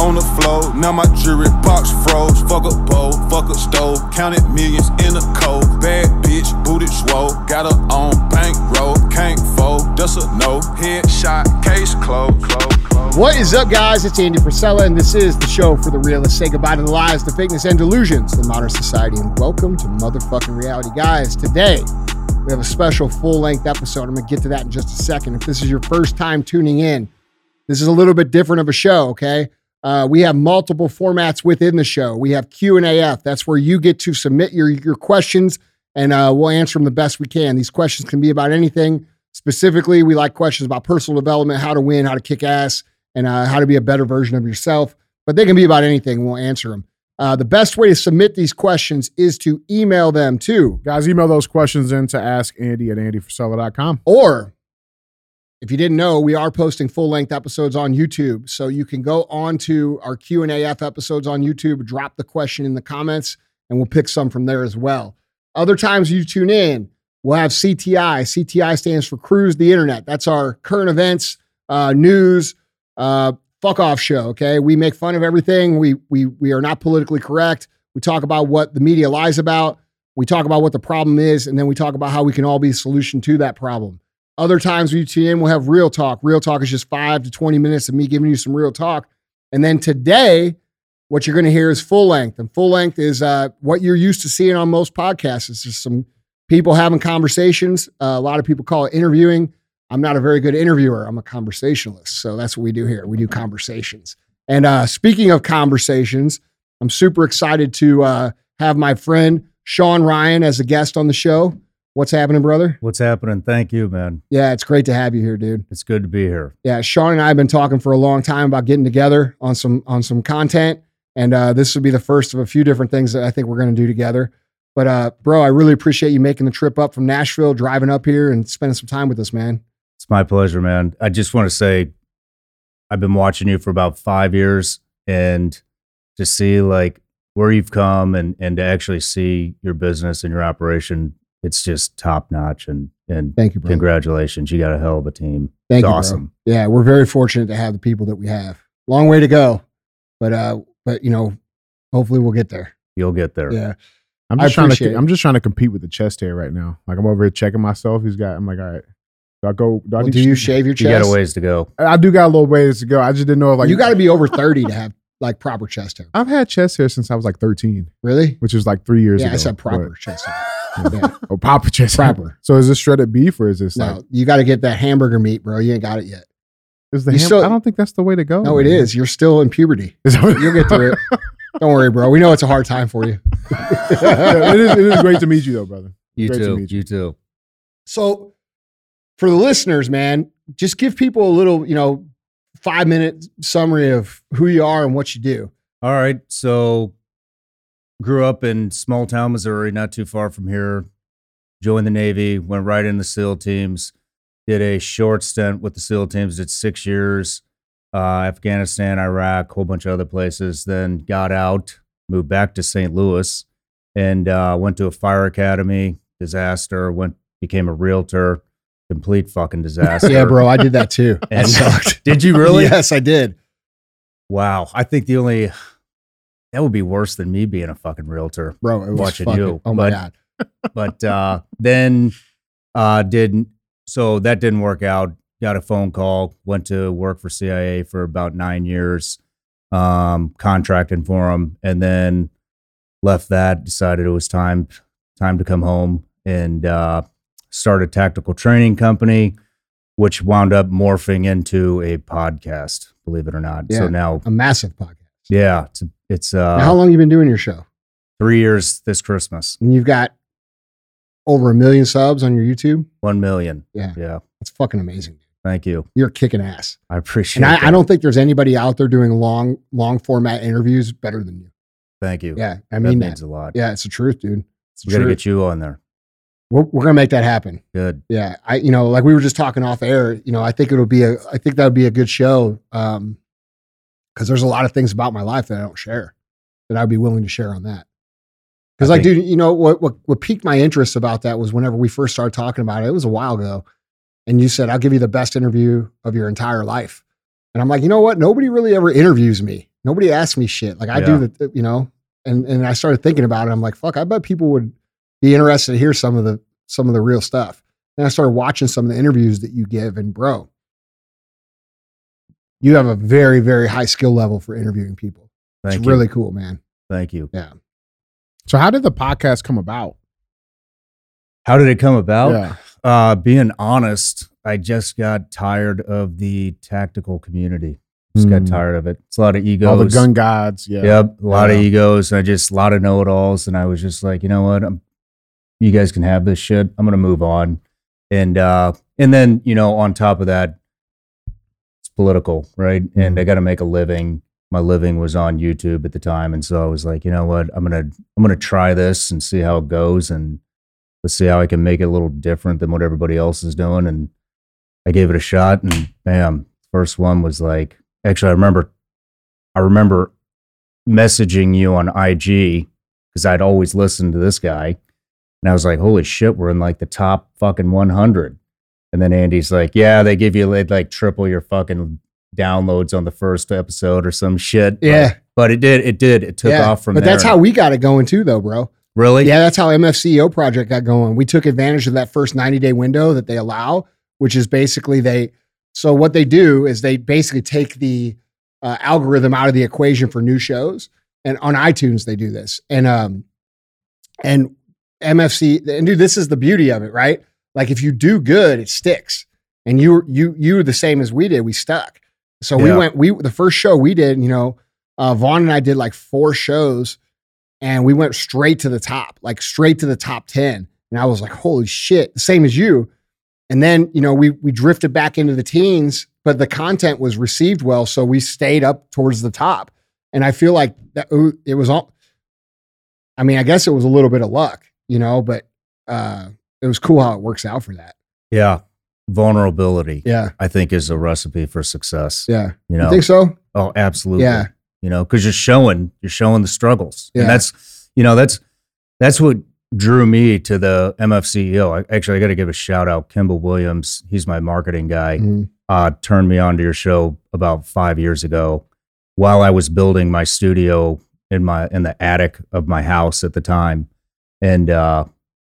on the floor. Now my jewelry box froze. Fuck a bowl, fuck a stove. Counted millions in a cold. Bad bitch, booty swole. Got her on bankroll. Can't fold, that's a no. Headshot, case closed. Close, close. What is up, guys? It's Andy Frisella, and this is the show for the realists. Say goodbye to the lies, the fakeness, and delusions in modern society, and welcome to motherfucking reality. Guys, today we have a special full length episode. I'm going to get to that in just a second. If this is your first time tuning in, this is a little bit different of a show, okay? Uh, we have multiple formats within the show. We have Q and AF. That's where you get to submit your your questions, and uh, we'll answer them the best we can. These questions can be about anything. Specifically, we like questions about personal development, how to win, how to kick ass, and uh, how to be a better version of yourself. But they can be about anything. We'll answer them. Uh, the best way to submit these questions is to email them to, Guys, email those questions in to ask Andy at andyfrisella.com. or if you didn't know, we are posting full length episodes on YouTube. So you can go on to our Q and AF episodes on YouTube, drop the question in the comments, and we'll pick some from there as well. Other times you tune in, we'll have CTI. CTI stands for Cruise the Internet. That's our current events, uh, news, uh, fuck off show. Okay, we make fun of everything. We we we are not politically correct. We talk about what the media lies about. We talk about what the problem is, and then we talk about how we can all be a solution to that problem. Other times we tune in, we'll have real talk. Real talk is just five to 20 minutes of me giving you some real talk. And then today, what you're going to hear is full length. And full length is uh, what you're used to seeing on most podcasts. It's just some people having conversations. Uh, a lot of people call it interviewing. I'm not a very good interviewer. I'm a conversationalist. So that's what we do here. We do conversations. And uh, speaking of conversations, I'm super excited to uh, have my friend Sean Ryan as a guest on the show. What's happening, brother? What's happening? Thank you, man. Yeah, it's great to have you here, dude. It's good to be here. Yeah, Sean and I have been talking for a long time about getting together on some on some content, and uh, this would be the first of a few different things that I think we're going to do together. But uh, bro, I really appreciate you making the trip up from Nashville, driving up here, and spending some time with us, man. It's my pleasure, man. I just want to say I've been watching you for about five years and to see like where you've come and and to actually see your business and your operation, it's just top notch and and Thank you, bro. congratulations. You got a hell of a team. Thank it's you, bro. awesome. Yeah, we're very fortunate to have the people that we have. Long way to go, but uh, but you know, hopefully we'll get there. You'll get there. Yeah, I'm I just trying to it. I'm just trying to compete with the chest hair right now. Like I'm over here checking myself. He's got I'm like, all right. Do I go do I well, do to- you shave your chest? You got chest? a ways to go. I do got a little ways to go. I just didn't know if like you got to be over thirty to have like proper chest hair. I've had chest hair since I was like 13, Really? which is like three years Yeah, ago. I said proper but- chest hair. Yeah. Oh, proper chest hair. Proper. So is this shredded beef or is this No, like you got to get that hamburger meat, bro. You ain't got it yet. is the ham- still- I don't think that's the way to go. No, it man. is. You're still in puberty. Is that what- You'll get through it. Don't worry, bro. We know it's a hard time for you. Yeah, it is it is great to meet you though, brother. You Great to too. meet You too. So, for the listeners, man, just give people a little, you know, five minute summary of who you are and what you do. All right. So, grew up in small town Missouri, not too far from here. Joined the Navy, went right in the SEAL teams. Did a short stint with the SEAL teams. Did six years, uh, Afghanistan, Iraq, whole bunch of other places. Then got out, moved back to St. Louis, and uh, went to a fire academy. Disaster. Went became a realtor. Complete fucking disaster. Yeah, bro, I did that too. That And sucked. did you really? Yes, I did. Wow. I think the only that would be worse than me being a fucking realtor. Bro, it was Watching fucking, you, Oh my but- God. But uh, then uh, did so that didn't work out. Got a phone call. Went to work for CIA for about nine years, um, contracting for them, and then left that. Decided it was time time to come home and uh, start a tactical training company, which wound up morphing into a podcast. Believe it or not. Yeah. So now, A massive podcast. yeah, it's it's uh, how long you been doing your show? three years this Christmas. And you've got over a million subs on your YouTube. One million. Yeah. Yeah. That's fucking amazing. Thank you. You're kicking ass. I appreciate And it. I, I don't think there's anybody out there doing long, long format interviews better than you. Thank you. Yeah, I that mean means that. a lot. Yeah, it's the truth, dude. It's We got to get you on there. We're, we're gonna make that happen. Good. Yeah, I you know like we were just talking off air. You know, I think it'll be a I think that would be a good show. Um, because there's a lot of things about my life that I don't share that I'd be willing to share on that. Because like, dude, you know what, what what piqued my interest about that was whenever we first started talking about it. It was a while ago, and you said I'll give you the best interview of your entire life, and I'm like, you know what? Nobody really ever interviews me. Nobody asks me shit. Like I Yeah. do the, you know, and and I started thinking about it. I'm like, fuck, I bet people would be interested to hear some of the some of the real stuff. And I started watching some of the interviews that you give, and bro, you have a very very high skill level for interviewing people. Thank it's you. really cool, man. Thank you. Yeah. So how did the podcast come about? How did it come about? yeah. Uh, being honest, I just got tired of the tactical community. Just got Hmm. tired of it. It's a lot of egos. All the gun gods. Yeah. Yep, a lot of egos. And I just a lot of know-it-alls, and I was just like, you know what? I'm, you guys can have this shit. I'm gonna move on, and uh, and then you know, on top of that, political, right? And I mm-hmm. got to make a living. My living was on YouTube at the time, and so I was like, you know what? I'm gonna I'm gonna try this and see how it goes, and let's see how I can make it a little different than what everybody else is doing. And I gave it a shot, and bam, first one was like, actually, I remember, I remember messaging you on IG because I'd always listened to this guy. And I was like, holy shit, we're in like the top fucking 100. And then Andy's like, yeah, they give you like triple your fucking downloads on the first episode or some shit. But- Yeah. But, it did, it did. It took yeah. off from but there. that's how we got it going too, though, bro. really? Yeah, that's how MFCEO project got going. We took advantage of that first 90 day window that they allow, which is basically they. So what they do is they basically take the uh, algorithm out of the equation for new shows, and on iTunes they do this, and um, and MFC and dude, this is the beauty of it, right? Like if you do good, it sticks, and you you you were the same as we did. We stuck. So we went. We the first show we did, you know, uh, Vaughn and I did like four shows and we went straight to the top, like straight to the top 10. And I was like, holy shit, the same as you. And then, you know, we we drifted back into the teens, but the content was received well. So we stayed up towards the top. And I feel like that it was all, I mean, I guess it was a little bit of luck, you know, but uh it was cool how it works out for that. Yeah. Vulnerability, Yeah. I think, is a recipe for success. Yeah. You You know? think so? Oh, absolutely. Yeah. You know, because you're showing you're showing the struggles. Yeah. And that's you know, that's that's what drew me to the MFCEO. I, actually I gotta give a shout out. Kimball Williams, he's my marketing guy, Mhm. uh, turned me on to your show about five years ago while I was building my studio in my in the attic of my house at the time. And uh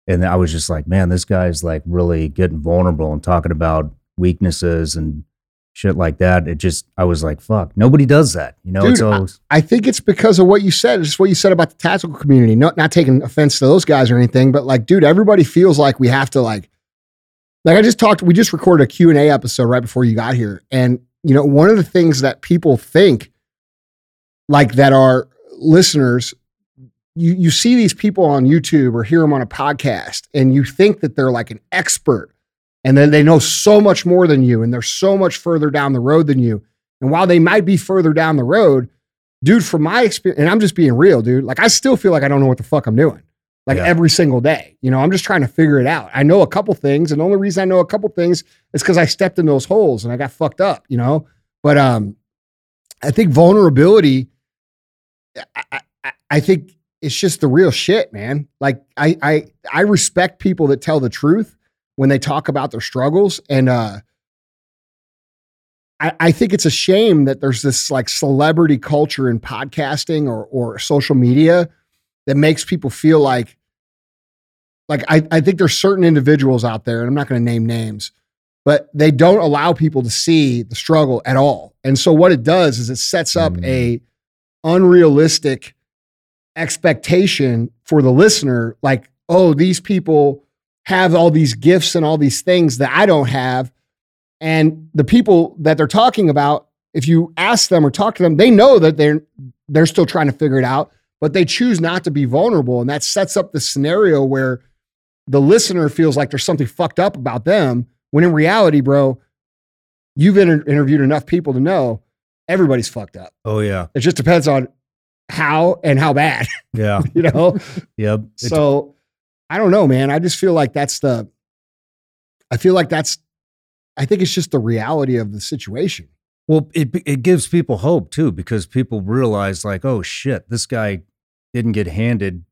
and I was just like, man, this guy's like really getting vulnerable and talking about weaknesses and shit like that. It just, I was like, fuck, nobody does that. You know, Dude, it's always, I think it's because of what you said. It's just what you said about the tactical community. Not not taking offense to those guys or anything, but like, dude, everybody feels like we have to like, like I just talked. We just recorded a Q and A episode right before you got here, and you know, one of the things that people think, like that are listeners, you you see these people on YouTube or hear them on a podcast, and you think that they're like an expert, and then they know so much more than you, and they're so much further down the road than you. And while they might be further down the road, dude, from my experience, and I'm just being real, dude, like I still feel like I don't know what the fuck I'm doing. Like Yeah. every single day. You know, I'm just trying to figure it out. I know a couple things, and the only reason I know a couple things is because I stepped in those holes and I got fucked up, you know? But um I think vulnerability, I, I- I, I think it's just the real shit, man. Like I I I respect people that tell the truth when they talk about their struggles. And uh I, I think it's a shame that there's this like celebrity culture in podcasting or or social media that makes people feel like like I, I think there's certain individuals out there, and I'm not going to name names, but they don't allow people to see the struggle at all. And so what it does is it sets up Mm. a unrealistic expectation for the listener, like, oh, these people have all these gifts and all these things that I don't have. And the people that they're talking about, if you ask them or talk to them, they know that they're they're still trying to figure it out, but they choose not to be vulnerable. And that sets up the scenario where the listener feels like there's something fucked up about them, when in reality, bro, you've inter- interviewed enough people to know everybody's fucked up. oh, yeah. It just depends on how and how bad, Yeah. you know? Yep. So I don't know, man. I just feel like that's the, I feel like that's, I think it's just the reality of the situation. Well, it it gives people hope too because people realize like, oh shit, this guy didn't get handed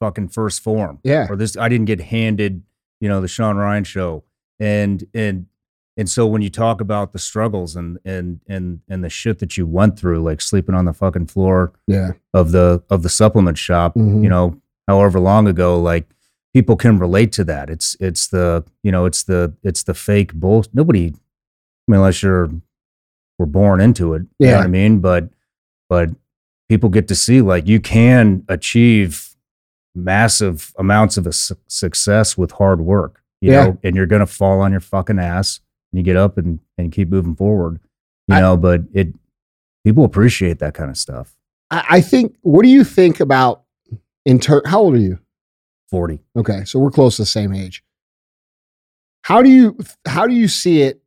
fucking 1st Phorm, Yeah. or this I didn't get handed, you know, the Sean Ryan show, and and and so when you talk about the struggles and and and and the shit that you went through, like sleeping on the fucking floor Yeah. of the of the supplement shop, Mhm. you know, however long ago, like people can relate to that. It's it's the you know it's the it's the fake bull. Nobody, I mean, unless you're were born into it, you know Yeah. what I mean. But but people get to see like you can achieve massive amounts of a su- success with hard work. You Yeah. know, and you're gonna fall on your fucking ass and you get up and and keep moving forward. You I- know, but it people appreciate that kind of stuff. I, I think. What do you think about in ter- How old are you? Forty. Okay, so we're close to the same age. How do you how do you see it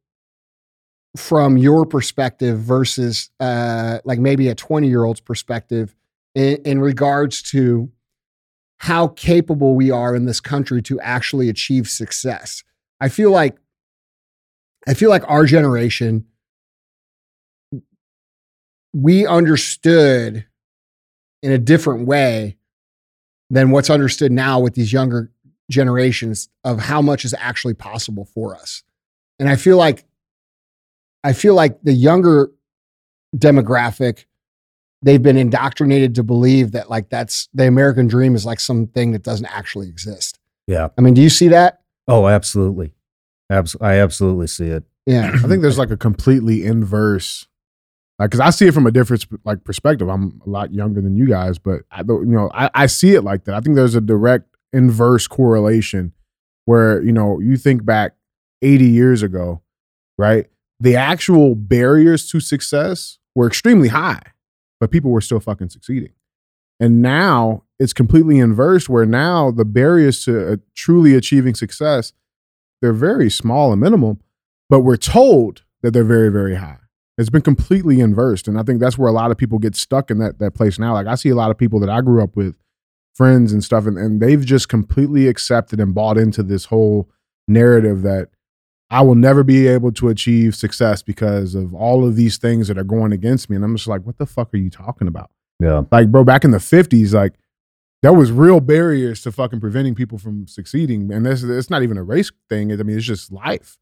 from your perspective versus uh, like maybe a twenty year old's perspective in, in regards to how capable we are in this country to actually achieve success? I feel like I feel like our generation we understood in a different way than what's understood now with these younger generations of how much is actually possible for us. And I feel like I feel like the younger demographic they've been indoctrinated to believe that like that's the American dream is like something that doesn't actually exist. Yeah. I mean, do you see that? Oh, absolutely. Abs- I absolutely see it. Yeah. I think there's like a completely inverse, like, because I see it from a different like perspective. I'm a lot younger than you guys, but I don't, you know, I, I see it like that. I think there's a direct inverse correlation where you know you think back 80 years ago, right? The actual barriers to success were extremely high, but people were still fucking succeeding. And now it's completely inverse, where now the barriers to uh, truly achieving success they're very small and minimal, but we're told that they're very, very high. It's been completely inversed. And I think that's where a lot of people get stuck in that, that place now. Like I see a lot of people that I grew up with, friends and stuff, and, and they've just completely accepted and bought into this whole narrative that I will never be able to achieve success because of all of these things that are going against me. And I'm just like, what the fuck are you talking about? Yeah. Like, bro, back in the 50s, like there was real barriers to fucking preventing people from succeeding. And this it's not even a race thing. I mean, it's just life.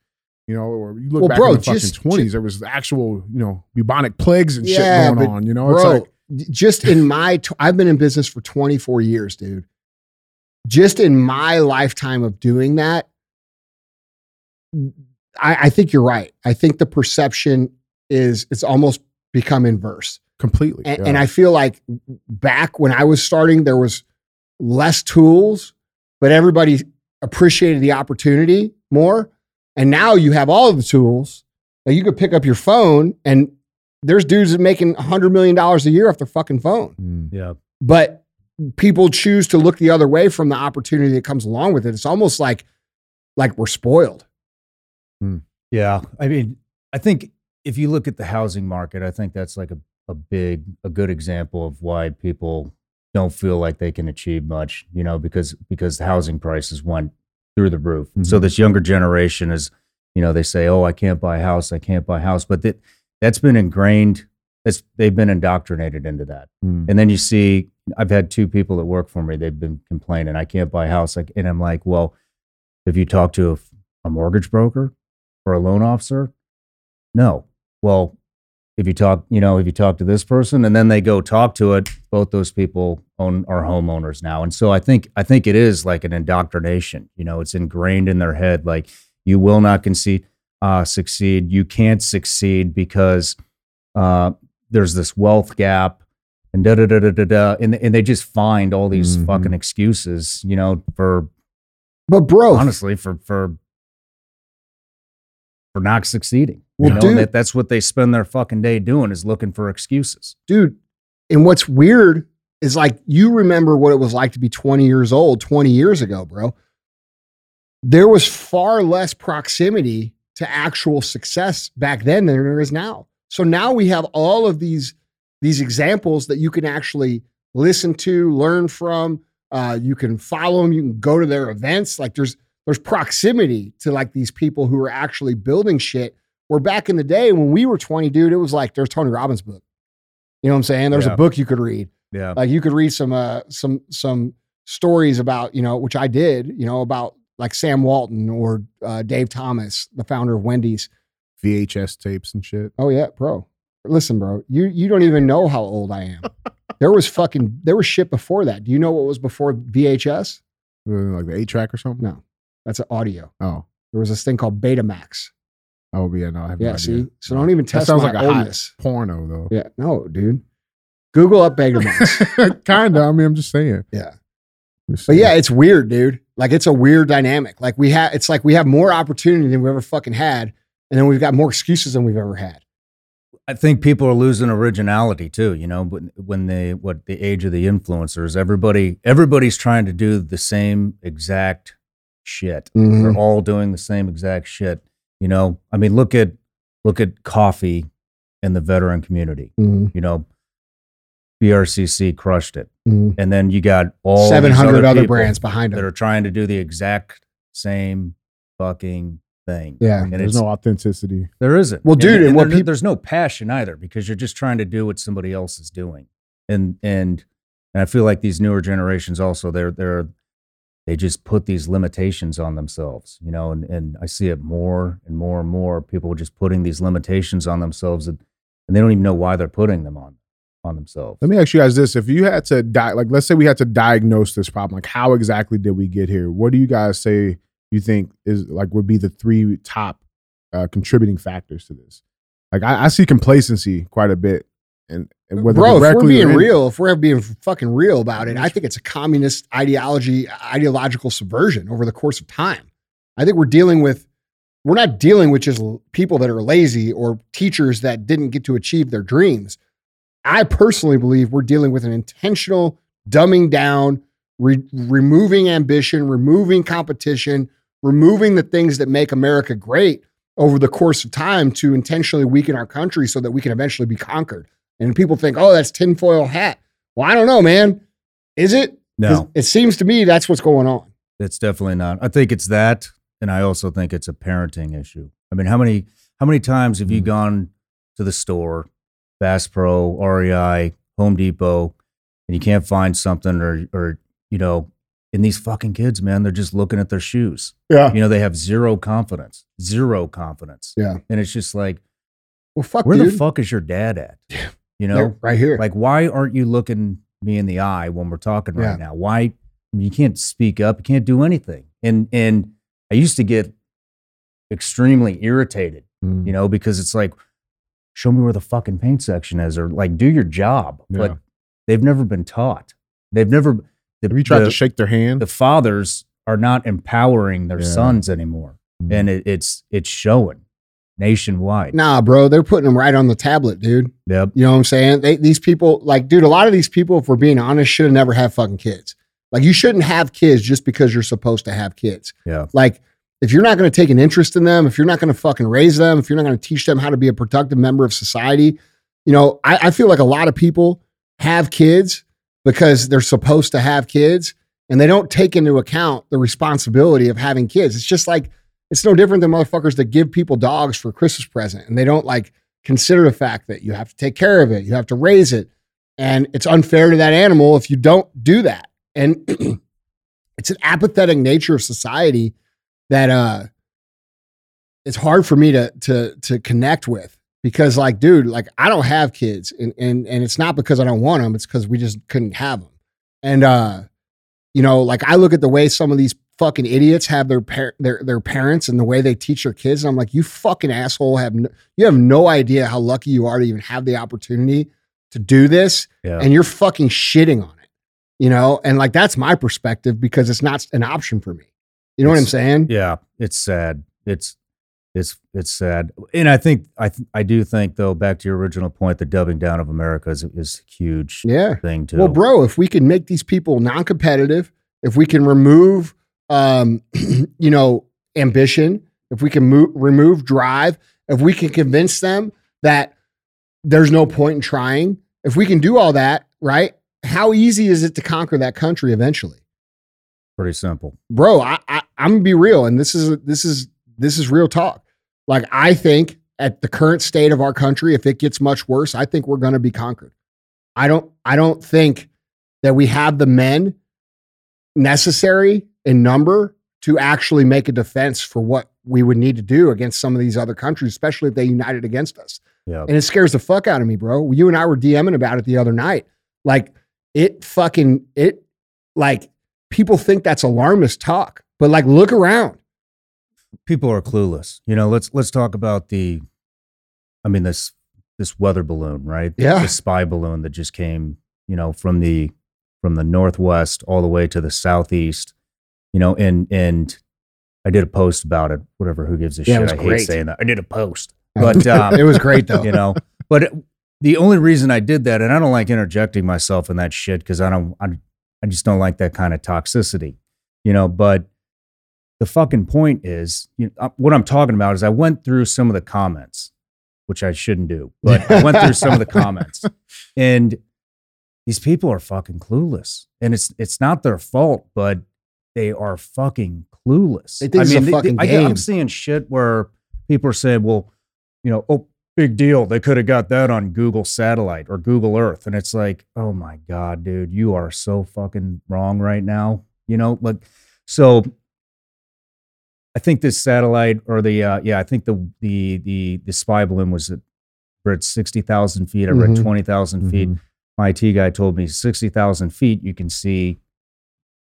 You know, or you look Well, back bro, in the fucking just- 20s, there was actual, you know, bubonic plagues and Yeah, shit going on. You know, Bro, it's like, just in my, tw- I've been in business for 24 years, dude. Just in my lifetime of doing that, I, I think you're right. I think the perception is it's almost become inverse. Completely. And, yeah. and I feel like back when I was starting, there was less tools, but everybody appreciated the opportunity more. And now you have all of the tools. Like you could pick up your phone, and there's dudes that making $100 million a year off their fucking phone. Mm. Yeah. But people choose to look the other way from the opportunity that comes along with it. It's almost like like we're spoiled. Yeah. I mean, I think if you look at the housing market, I think that's like a, a big, a good example of why people don't feel like they can achieve much, you know, because because the housing prices went through the roof. And so this younger generation is, you know, they say, Oh, I can't buy a house, I can't buy a house. But that that's been ingrained, that's they've been indoctrinated into that. Mm. And then you see, I've had two people that work for me. They've been complaining, I can't buy a house. Like, and I'm like, well, have you talked to a, a mortgage broker or a loan officer? No. Well, if you talk, you know, if you talk to this person and then they go talk to it, both those people own are homeowners now. And so I think I think it is like an indoctrination. You know, it's ingrained in their head. Like you will not concede, uh, succeed. You can't succeed because uh, there's this wealth gap and da da da da da da. And, and they just find all these Mhm. fucking excuses, you know, for But bro, honestly for for for not succeeding. Well, you know, dude- that, that's what they spend their fucking day doing is looking for excuses. dude, and what's weird is like you remember what it was like to be 20 years old 20 years ago, bro. There was far less proximity to actual success back then than there is now. So now we have all of these these examples that you can actually listen to, learn from. Uh, you can follow them. You can go to their events. Like there's there's proximity to like these people who are actually building shit. Where back in the day when we were 20, dude, it was like there's Tony Robbins' book. You know what I'm saying? There's Yeah. a book you could read. Yeah. Like you could read some uh some some stories about, you know, which I did, you know, about like Sam Walton or uh, Dave Thomas, the founder of Wendy's. VHS tapes and shit. Oh yeah, bro. Listen, bro, you you don't even know how old I am. there was fucking there was shit before that. Do you know what was before VHS? Like the eight track or something. No, that's an audio. Oh, There was this thing called Betamax. Oh yeah, no, I have Yeah, no see, idea. so don't even That test sounds my like a hot porno though. Yeah, no, dude. Google up Betamax. Kinda. I mean, I'm just saying. yeah. Just But yeah, it's weird, dude. Like it's a weird dynamic. Like we have, it's like we have more opportunity than we ever fucking had, and then we've got more excuses than we've ever had. I think people are losing originality too. You know, when when they what the age of the influencers, everybody everybody's trying to do the same exact shit. Mhm. They're all doing the same exact shit. You know, I mean, look at look at coffee in the veteran community. Mhm. You know, BRCC crushed it, Mhm. and then you got all Seven hundred other people brands behind it. that are trying to do the exact same fucking thing. Yeah. and there's no authenticity. there isn't. Well, dude, and what there- peop- there's no passion either because you're just trying to do what somebody else is doing, and and and I feel like these newer generations also they're they're they just put these limitations on themselves, you know, and and I see it more and more and more. People just putting these limitations on themselves, and, and they don't even know why they're putting them on on themselves. Let me ask you guys this: If you had to di- like, let's say we had to diagnose this problem, like how exactly did we get here? What do you guys say you think is like would be the three top uh, contributing factors to this? Like, I, I see complacency quite a bit, and, and uh, whether Bro, if we're being in- real, if we're being fucking real about it, I think it's a communist ideology, ideological subversion over the course of time. I think we're dealing with, we're not dealing with just people that are lazy or teachers that didn't get to achieve their dreams. I personally believe we're dealing with an intentional dumbing down, re- removing ambition, removing competition, removing the things that make America great over the course of time to intentionally weaken our country so that we can eventually be conquered. And people think, oh, that's tinfoil hat. Well, I don't know, man. Is it? No, It seems to me that's what's going on. it's definitely not. I think it's that, and I also think it's a parenting issue. I mean, how many how many times have you Mm. gone to the store, Bass Pro, REI, Home Depot, and you can't find something, or or you know, and these fucking kids, man, they're just looking at their shoes. Yeah. You know, they have zero confidence, zero confidence, Yeah. and it's just like, Well, fuck, where dude. the fuck is your dad at? You know, There, right here. like why aren't you looking me in the eye when we're talking right Yeah. now why I mean, you can't speak up you can't do anything and and i used to get extremely irritated Mm. you know because it's like show me where the fucking paint section is or like do your job Yeah. but they've never been taught they've never the, Have you tried the, to shake their hand? the fathers are not empowering their Yeah. sons anymore Mm. and it, it's it's showing nationwide nah, bro, they're putting them right on the tablet, dude. yep You know what I'm saying? They, these people, like, dude, a lot of these people, if we're being honest, should have never had fucking kids. Like, you shouldn't have kids just because you're supposed to have kids. yeah Like, if you're not going to take an interest in them, if you're not going to fucking raise them, if you're not going to teach them how to be a productive member of society, you know, I, I feel like a lot of people have kids because they're supposed to have kids and they don't take into account the responsibility of having kids. It's just like, it's no different than motherfuckers that give people dogs for Christmas present and they don't like consider the fact that you have to take care of it, you have to raise it. And it's unfair to that animal if you don't do that. And it's an apathetic nature of society that uh it's hard for me to to to connect with because like dude like i don't have kids and and and it's not because i don't want them it's because we just couldn't have them and uh you know like i look at the way some of these fucking idiots have their par- their their parents and the way they teach their kids. And i'm like you fucking asshole have no, you have no idea how lucky you are to even have the opportunity to do this. Yeah. And you're fucking shitting on it you know? And like that's my perspective because it's not an option for me. You know what i'm saying? Yeah, it's sad. It's it's it's sad, and I think I th- I do think though back to your original point, the dubbing down of America is is a huge yeah. thing too. Well, bro, if we can make these people non-competitive, if we can remove, um, you know, ambition, if we can mo- remove drive, if we can convince them that there's no point in trying, if we can do all that, right? How easy is it to conquer that country eventually, Pretty simple. bro? I, I I'm gonna be real, and this is this is this is real talk. Like I think at the current state of our country, if it gets much worse, I think we're gonna be conquered. I don't I don't think that we have the men necessary in number to actually make a defense for what we would need to do against some of these other countries, especially if they united against us. Yeah. And it scares the fuck out of me, bro. You and I were DMing about it the other night. Like it fucking it like people think that's alarmist talk, but like look around. people are clueless. You know, let's let's talk about the I mean this this weather balloon, right? Yeah. The spy balloon that just came, you know, from the from the northwest all the way to the southeast. You know, and and I did a post about it. Whatever, who gives a Yeah, it shit? I great. hate saying that. I did a post. But um, it was great though. you know, but it- the only reason I did that, and I don't like interjecting myself in that shit because I don't, I, I just don't like that kind of toxicity, you know. But the fucking point is, you know, uh, what I'm talking about is I went through some of the comments, which I shouldn't do, but I went through some of the comments, and these people are fucking clueless, and it's it's not their fault, but they are fucking clueless. They think it's a they- they- fucking I game. I'm seeing shit where people are saying, well, you know, oh, big deal. They could have got that on Google Satellite or Google Earth. And it's like, oh my God, dude, you are so fucking wrong right now. You know, like, so I think this satellite or the, uh, yeah, I think the, the, the, the spy balloon was at, we're at 60,000 feet. I read Mhm. 20,000 feet. Mhm. My IT guy told me 60,000 feet, you can see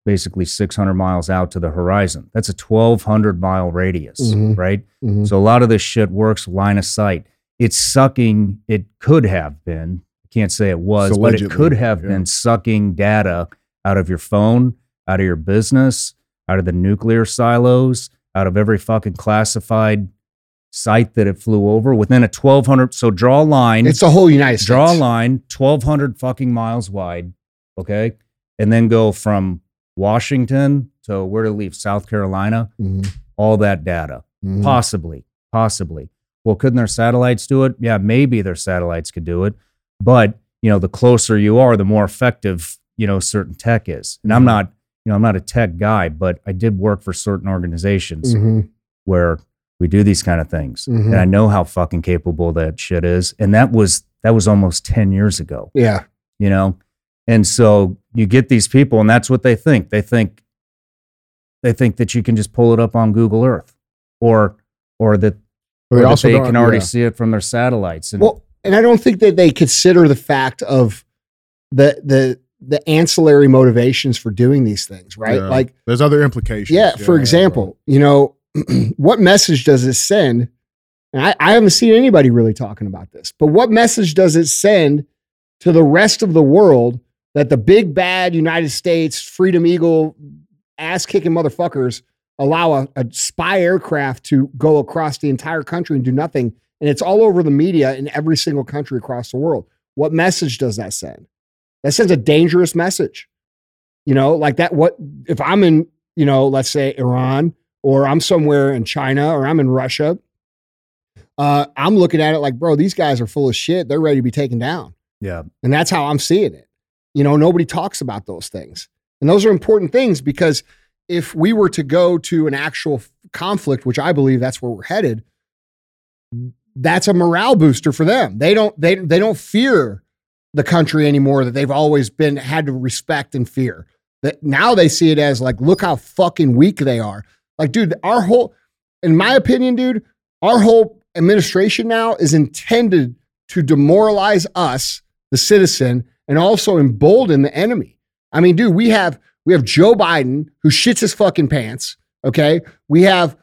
basically 600 miles out to the horizon. That's a 1,200 mile radius, Mhm. right? Mhm. So a lot of this shit works line of sight. It's sucking, it could have been, I can't say it was, but it could have yeah. been sucking data out of your phone, out of your business, out of the nuclear silos, out of every fucking classified site that it flew over within a 1200. So draw a line, It's the whole United States. draw a line 1200 fucking miles wide, okay? And then go from Washington to where to leave, South Carolina, Mhm. all that data. Mhm. Possibly, possibly. Well, couldn't their satellites do it? Yeah, maybe their satellites could do it. But, you know, the closer you are, the more effective, you know, certain tech is. And I'm Mhm. not, you know, I'm not a tech guy, but I did work for certain organizations Mhm. where we do these kind of things. Mhm. And I know how fucking capable that shit is. And that was that was almost 10 years ago Yeah. you know and so you get these people and that's what they think they think they think that you can just pull it up on google earth or or that, But or they that also they can already yeah. see it from their satellites and Well, and I don't think that they consider the fact of the the the ancillary motivations for doing these things, right? Yeah. Like, there's other implications. yeah, for example, you know, what message does it send? And I, I haven't seen anybody really talking about this, but what message does it send to the rest of the world that the big bad United States Freedom Eagle ass kicking motherfuckers allow a, a spy aircraft to go across the entire country and do nothing? And it's all over the media in every single country across the world. What message does that send? That sends a dangerous message. You know, like that. What if I'm in, you know, let's say Iran or I'm somewhere in China or I'm in Russia? Uh, I'm looking at it like, bro, these guys are full of shit. They're ready to be taken down. yeah And that's how I'm seeing it. You know, nobody talks about those things. And those are important things because if we were to go to an actual conflict, which I believe that's where we're headed, that's a morale booster for them. They don't they they don't fear the country anymore that they've always been had to respect and fear. That now they see it as like, look how fucking weak they are. Like, dude, our whole, in my opinion, dude, our whole administration now is intended to demoralize us, the citizen, and also embolden the enemy. I mean, dude, we have we have Joe Biden who shits his fucking pants. Okay, we have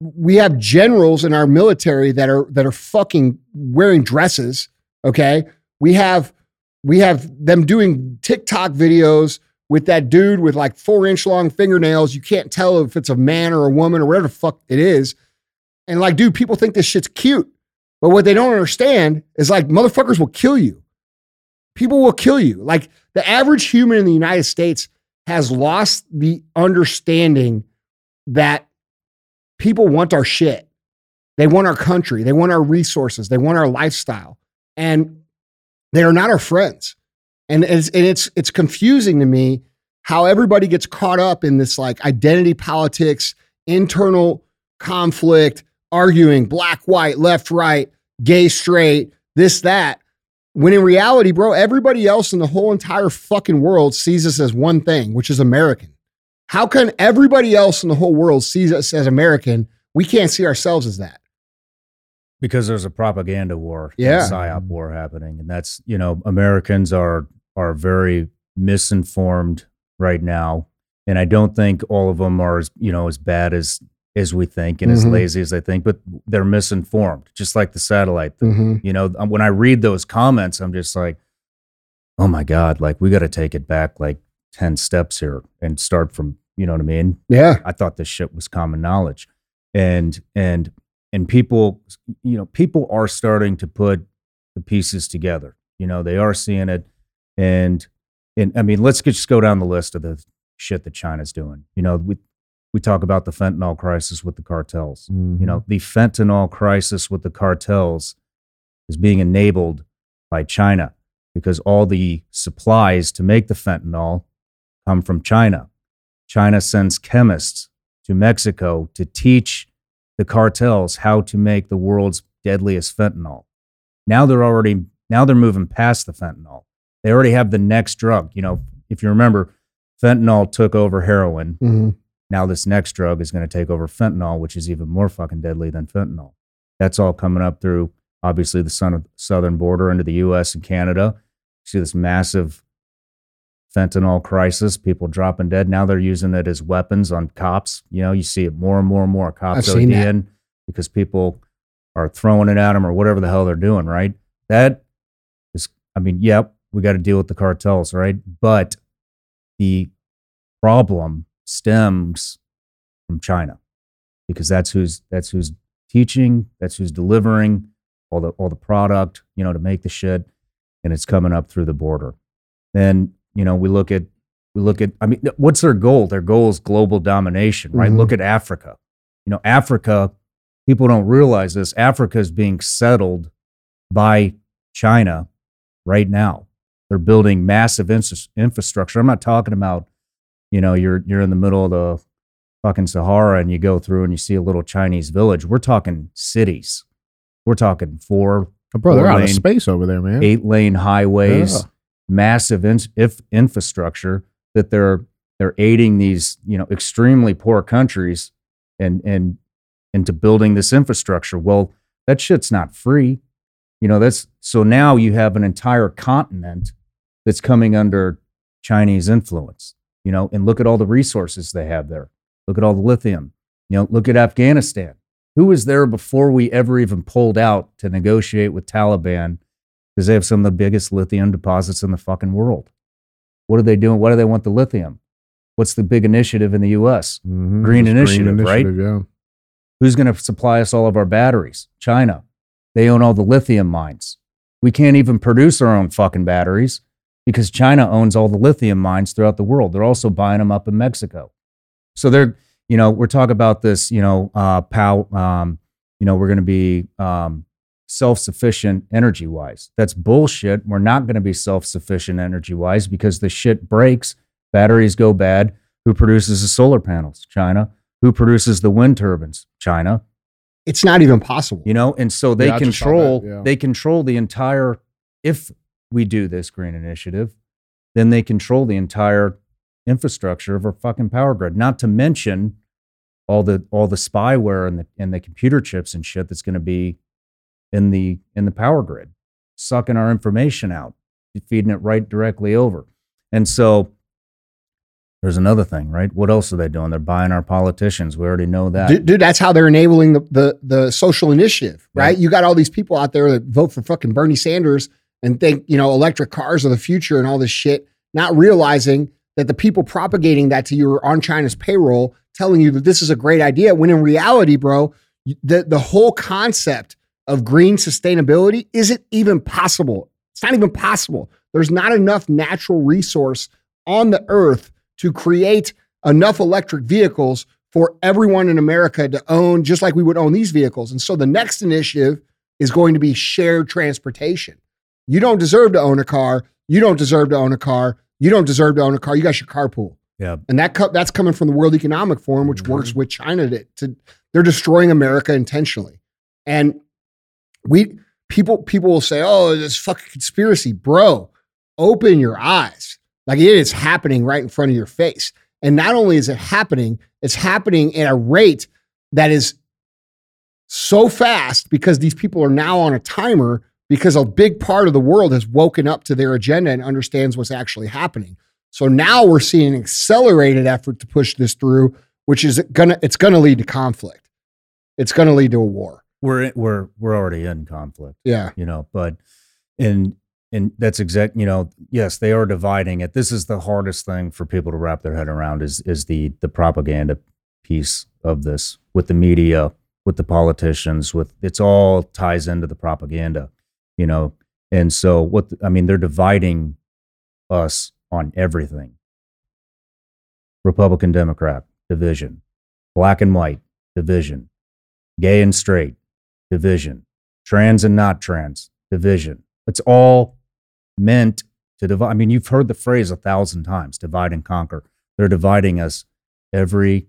we have generals in our military that are that are fucking wearing dresses. Okay, we have we have them doing TikTok videos with that dude with like four inch long fingernails. You can't tell if it's a man or a woman or whatever the fuck it is. And like, dude, people think this shit's cute. But what they don't understand is like, motherfuckers will kill you. People will kill you. Like, the average human in the United States has lost the understanding that people want our shit. They want our country. They want our resources. They want our lifestyle. And they are not our friends. And it's, and it's, it's confusing to me how everybody gets caught up in this like identity politics, internal conflict, arguing black, white, left, right, gay, straight, this, that. When in reality, bro, everybody else in the whole entire fucking world sees us as one thing, which is American. How can everybody else in the whole world sees us as American? We can't see ourselves as that. because there's a propaganda war, Yeah. psyop war happening, and that's you know Americans are are very misinformed right now, and I don't think all of them are as you know as bad as as we think and as Mhm. lazy as they think, but they're misinformed, just like the satellite thing. Mm-hmm. You know, when I read those comments, I'm just like, oh my god, like we got to take it back like ten steps here and start from you know what I mean. Yeah. I thought this shit was common knowledge. And and and people, you know, people are starting to put the pieces together. You know, they are seeing it. And and I mean, let's just go down the list of the shit that China's doing. You know, we we talk about the fentanyl crisis with the cartels. Mm-hmm. You know, the fentanyl crisis with the cartels is being enabled by China because all the supplies to make the fentanyl come from China. China sends chemists to Mexico to teach the cartels how to make the world's deadliest fentanyl. Now they're already now they're moving past the fentanyl. They already have the next drug. You know, if you remember, fentanyl took over heroin. Mm-hmm. Now this next drug is going to take over fentanyl, which is even more fucking deadly than fentanyl. That's all coming up through obviously the southern border into the U.S. and Canada. You see this massive fentanyl crisis, people dropping dead. Now they're using it as weapons on cops. You know, you see it more and more and more. Cops I've seen that. Because people are throwing it at them or whatever the hell they're doing, right? That is, I mean, yep, we got to deal with the cartels, right? But the problem stems from China because that's who's that's who's teaching, that's who's delivering all the all the product, you know, to make the shit, and it's coming up through the border. Then you know we look at we look at I mean, what's their goal? Their goal is global domination, right? Mhm. Look at Africa. You know, Africa. People don't realize this. Africa is being settled by China right now. They're building massive infra- infrastructure. I'm not talking about, you know, you're you're in the middle of the fucking Sahara and you go through and you see a little Chinese village. We're talking cities. We're talking four, Oh, bro, they're four out of space over there, man. eight lane highways, Yeah. massive in, if infrastructure that they're they're aiding these you know extremely poor countries and and into building this infrastructure. Well, that shit's not free. You know that's so now you have an entire continent that's coming under Chinese influence. You know, and look at all the resources they have there. Look at all the lithium. You know, look at Afghanistan. Who was there before we ever even pulled out to negotiate with Taliban because they have some of the biggest lithium deposits in the fucking world. What are they doing? Why do they want the lithium? What's the big initiative in the US? Mhm. Green It's initiative, right? Yeah. Who's going to supply us all of our batteries? China. They own all the lithium mines. We can't even produce our own fucking batteries because China owns all the lithium mines throughout the world. They're also buying them up in Mexico. So they're, you know, we're talking about this, you know, uh, pow, um, you know, we're going to be um, self-sufficient energy-wise. That's bullshit. We're not going to be self-sufficient energy-wise because the shit breaks, batteries go bad. Who produces the solar panels? China. Who produces the wind turbines? China. It's not even possible. You know, and so they Yeah, I just saw control that, yeah. they control the entire if we do this green initiative, then they control the entire infrastructure of our fucking power grid. Not to mention all the all the spyware and the and the computer chips and shit that's going to be in the in the power grid, sucking our information out, feeding it right directly over. And so there's another thing, right? What else are they doing? They're buying our politicians. We already know that. Dude, dude, that's how they're enabling the, the the social initiative, Yeah. right? You got all these people out there that vote for fucking Bernie Sanders and think, you know, electric cars are the future and all this shit, not realizing that the people propagating that to you are on China's payroll, telling you that this is a great idea, when in reality, bro, the, the whole concept of green sustainability isn't even possible. It's not even possible. There's not enough natural resource on the earth to create enough electric vehicles for everyone in America to own, just like we would own these vehicles. And so the next initiative is going to be shared transportation. You don't deserve to own a car. You don't deserve to own a car. You don't deserve to own a car. You guys should carpool. yeah. And that co- that's coming from the World Economic Forum, which Mhm. works with China to, to they're destroying America intentionally. And we people people will say, "Oh, this fucking conspiracy, bro." Open your eyes. Like it is happening right in front of your face. And not only is it happening, it's happening at a rate that is so fast because these people are now on a timer because a big part of the world has woken up to their agenda and understands what's actually happening. So now we're seeing an accelerated effort to push this through, which is gonna it's gonna lead to conflict. It's gonna lead to a war. We're we're we're already in conflict. Yeah. you know but and and that's exact you know yes they are dividing it this is the hardest thing for people to wrap their head around is is the the propaganda piece of this with the media with the politicians with it's all ties into the propaganda you know and so what i mean they're dividing us on everything republican democrat division black and white division gay and straight division trans and not trans division. It's all meant to divide. I mean, you've heard the phrase a thousand times divide and conquer. They're dividing us every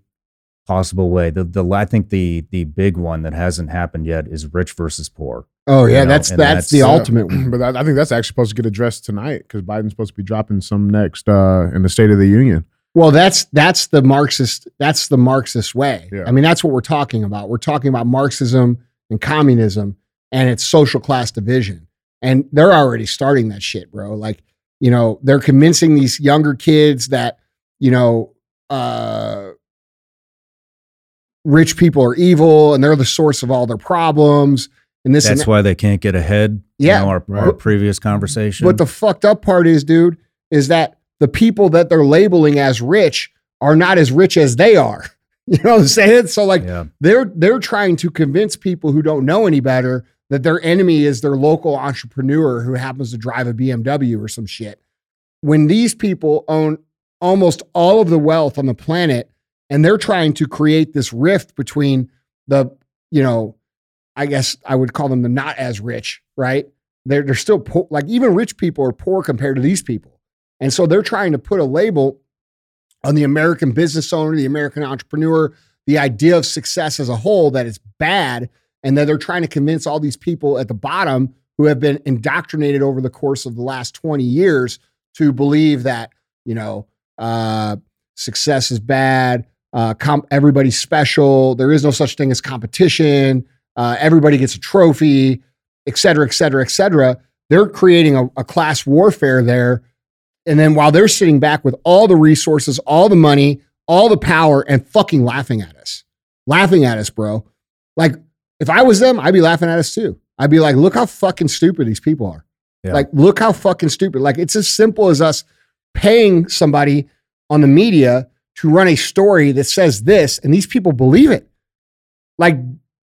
possible way. The, the I think the the big one that hasn't happened yet is rich versus poor. Oh yeah, You know, that's that's, that's- the Yeah. ultimate one. But I, I think that's actually supposed to get addressed tonight because Biden's supposed to be dropping some next uh, in the State of the Union. Well, that's that's the Marxist that's the Marxist way. Yeah. I mean, that's what we're talking about. We're talking about Marxism and communism and its social class division. And they're already starting that shit, bro. Like, you know, they're convincing these younger kids that, you know, uh rich people are evil and they're the source of all their problems and this and That's that. why they can't get ahead. Yeah, you know, our, our previous conversation. But the fucked up part is, dude, is that the people that they're labeling as rich are not as rich as they are. You know what I'm saying? So like yeah, they're they're trying to convince people who don't know any better that their enemy is their local entrepreneur who happens to drive a BMW or some shit. When these people own almost all of the wealth on the planet and they're trying to create this rift between the, you know, I guess I would call them the not as rich, right? They're they're still poor. Like even rich people are poor compared to these people. And so they're trying to put a label on the American business owner, the American entrepreneur, the idea of success as a whole that it's bad, and that they're trying to convince all these people at the bottom who have been indoctrinated over the course of the last 20 years to believe that, you know, uh, success is bad, uh, comp- everybody's special, there is no such thing as competition, uh, everybody gets a trophy, et cetera, et cetera, et cetera. They're creating a, a class warfare there and then while they're sitting back with all the resources, all the money, all the power, and fucking laughing at us, laughing at us, bro. Like, if I was them, I'd be laughing at us too. I'd be like, look how fucking stupid these people are. Yeah. Like, look how fucking stupid. Like, it's as simple as us paying somebody on the media to run a story that says this, and these people believe it. Like,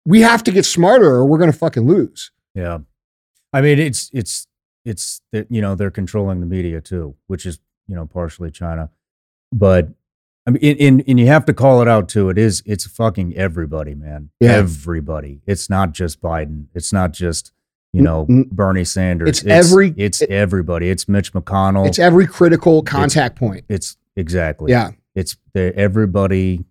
we have to get smarter or we're going to fucking lose. yeah. I mean, it's it's it's that you know they're controlling the media too, which is you know partially China, but I mean, and, and you have to call it out too. It is it's fucking everybody, man. Yeah. Everybody. It's not just Biden. It's not just you N- know n- Bernie Sanders. It's every- It's it- everybody. It's Mitch McConnell. It's every critical contact point. It's exactly. Yeah. It's everybody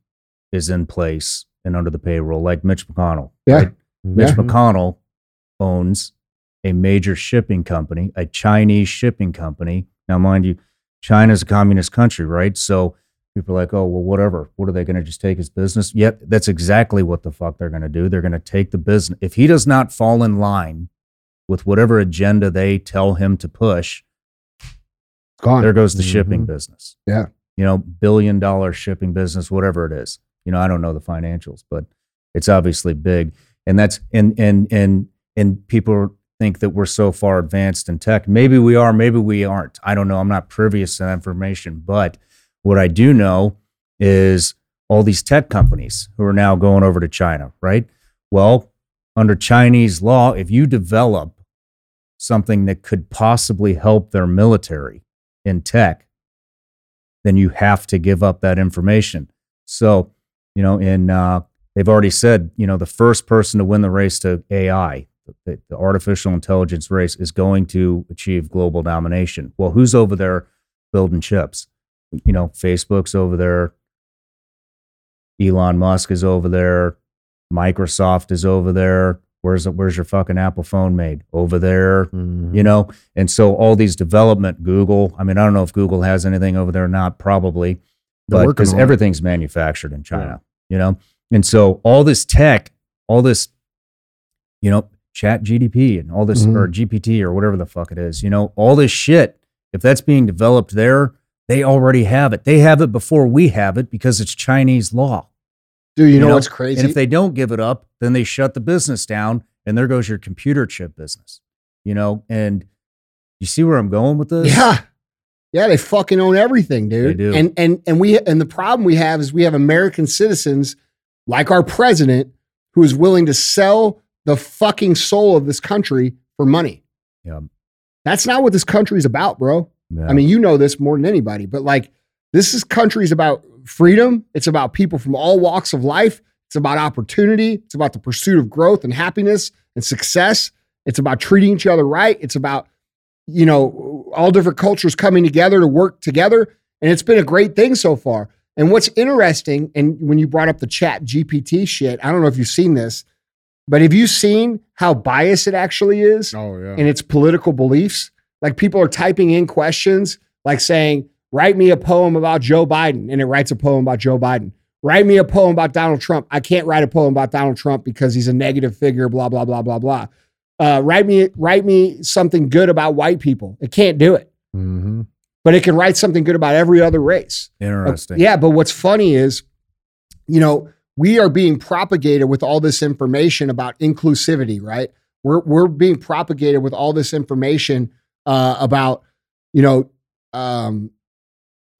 is in place and under the payroll, like Mitch McConnell. Yeah. right? Mitch Yeah. McConnell owns a major shipping company, a Chinese shipping company. Now, mind you, China's a communist country, right? So people are like, oh, well, whatever. What are they going to just take his business? Yep, that's exactly what the fuck they're going to do. They're going to take the business. If he does not fall in line with whatever agenda they tell him to push, Gone. there goes the shipping Mhm. business. Yeah. You know, billion dollar shipping business, whatever it is. You know, I don't know the financials, but it's obviously big. And that's and and and and people think that we're so far advanced in tech. Maybe we are, maybe we aren't. I don't know. I'm not privy to that information. But what I do know is all these tech companies who are now going over to China, right? Well, under Chinese law, if you develop something that could possibly help their military in tech, then you have to give up that information. So, you know, in uh, they've already said, you know, the first person to win the race to AI, the, the artificial intelligence race, is going to achieve global domination. Well, who's over there building chips? You know, Facebook's over there. Elon Musk is over there. Microsoft is over there. Where's where's your fucking Apple phone made? Over there Mhm. you know and so all these development google i mean i don't know if google has anything over there or not probably but because everything's manufactured in China, you know, and so all this tech, all this, you know, Chat GDP and all this Mhm. or GPT or whatever the fuck it is, you know, all this shit. If that's being developed there, they already have it. They have it before we have it because it's Chinese law. Dude, you, You know, know, what's crazy? And if they don't give it up, then they shut the business down, and there goes your computer chip business. You know, and you see where I'm going with this? Yeah. Yeah, they fucking own everything, dude. And and and we and the problem we have is we have American citizens like our president who is willing to sell the fucking soul of this country for money. Yeah. That's not what this country is about, bro. Yeah. I mean, you know this more than anybody, but like this is country is about freedom. It's about people from all walks of life. It's about opportunity. It's about the pursuit of growth and happiness and success. It's about treating each other right. It's about, you know, all different cultures coming together to work together. And it's been a great thing so far. And what's interesting, and when you brought up the chat GPT shit, I don't know if you've seen this, but have you seen how biased it actually is? Oh yeah. in its political beliefs. Like people are typing in questions like saying, write me a poem about Joe Biden. And it writes a poem about Joe Biden. Write me a poem about Donald Trump. I can't write a poem about Donald Trump because he's a negative figure, blah, blah, blah, blah, blah. Uh, write me, write me something good about white people. It can't do it, hmm but it can write something good about every other race. Uh, Interesting. Yeah, but what's funny is, you know, we are being propagated with all this information about inclusivity, right? We're we're being propagated with all this information uh, about, you know, um,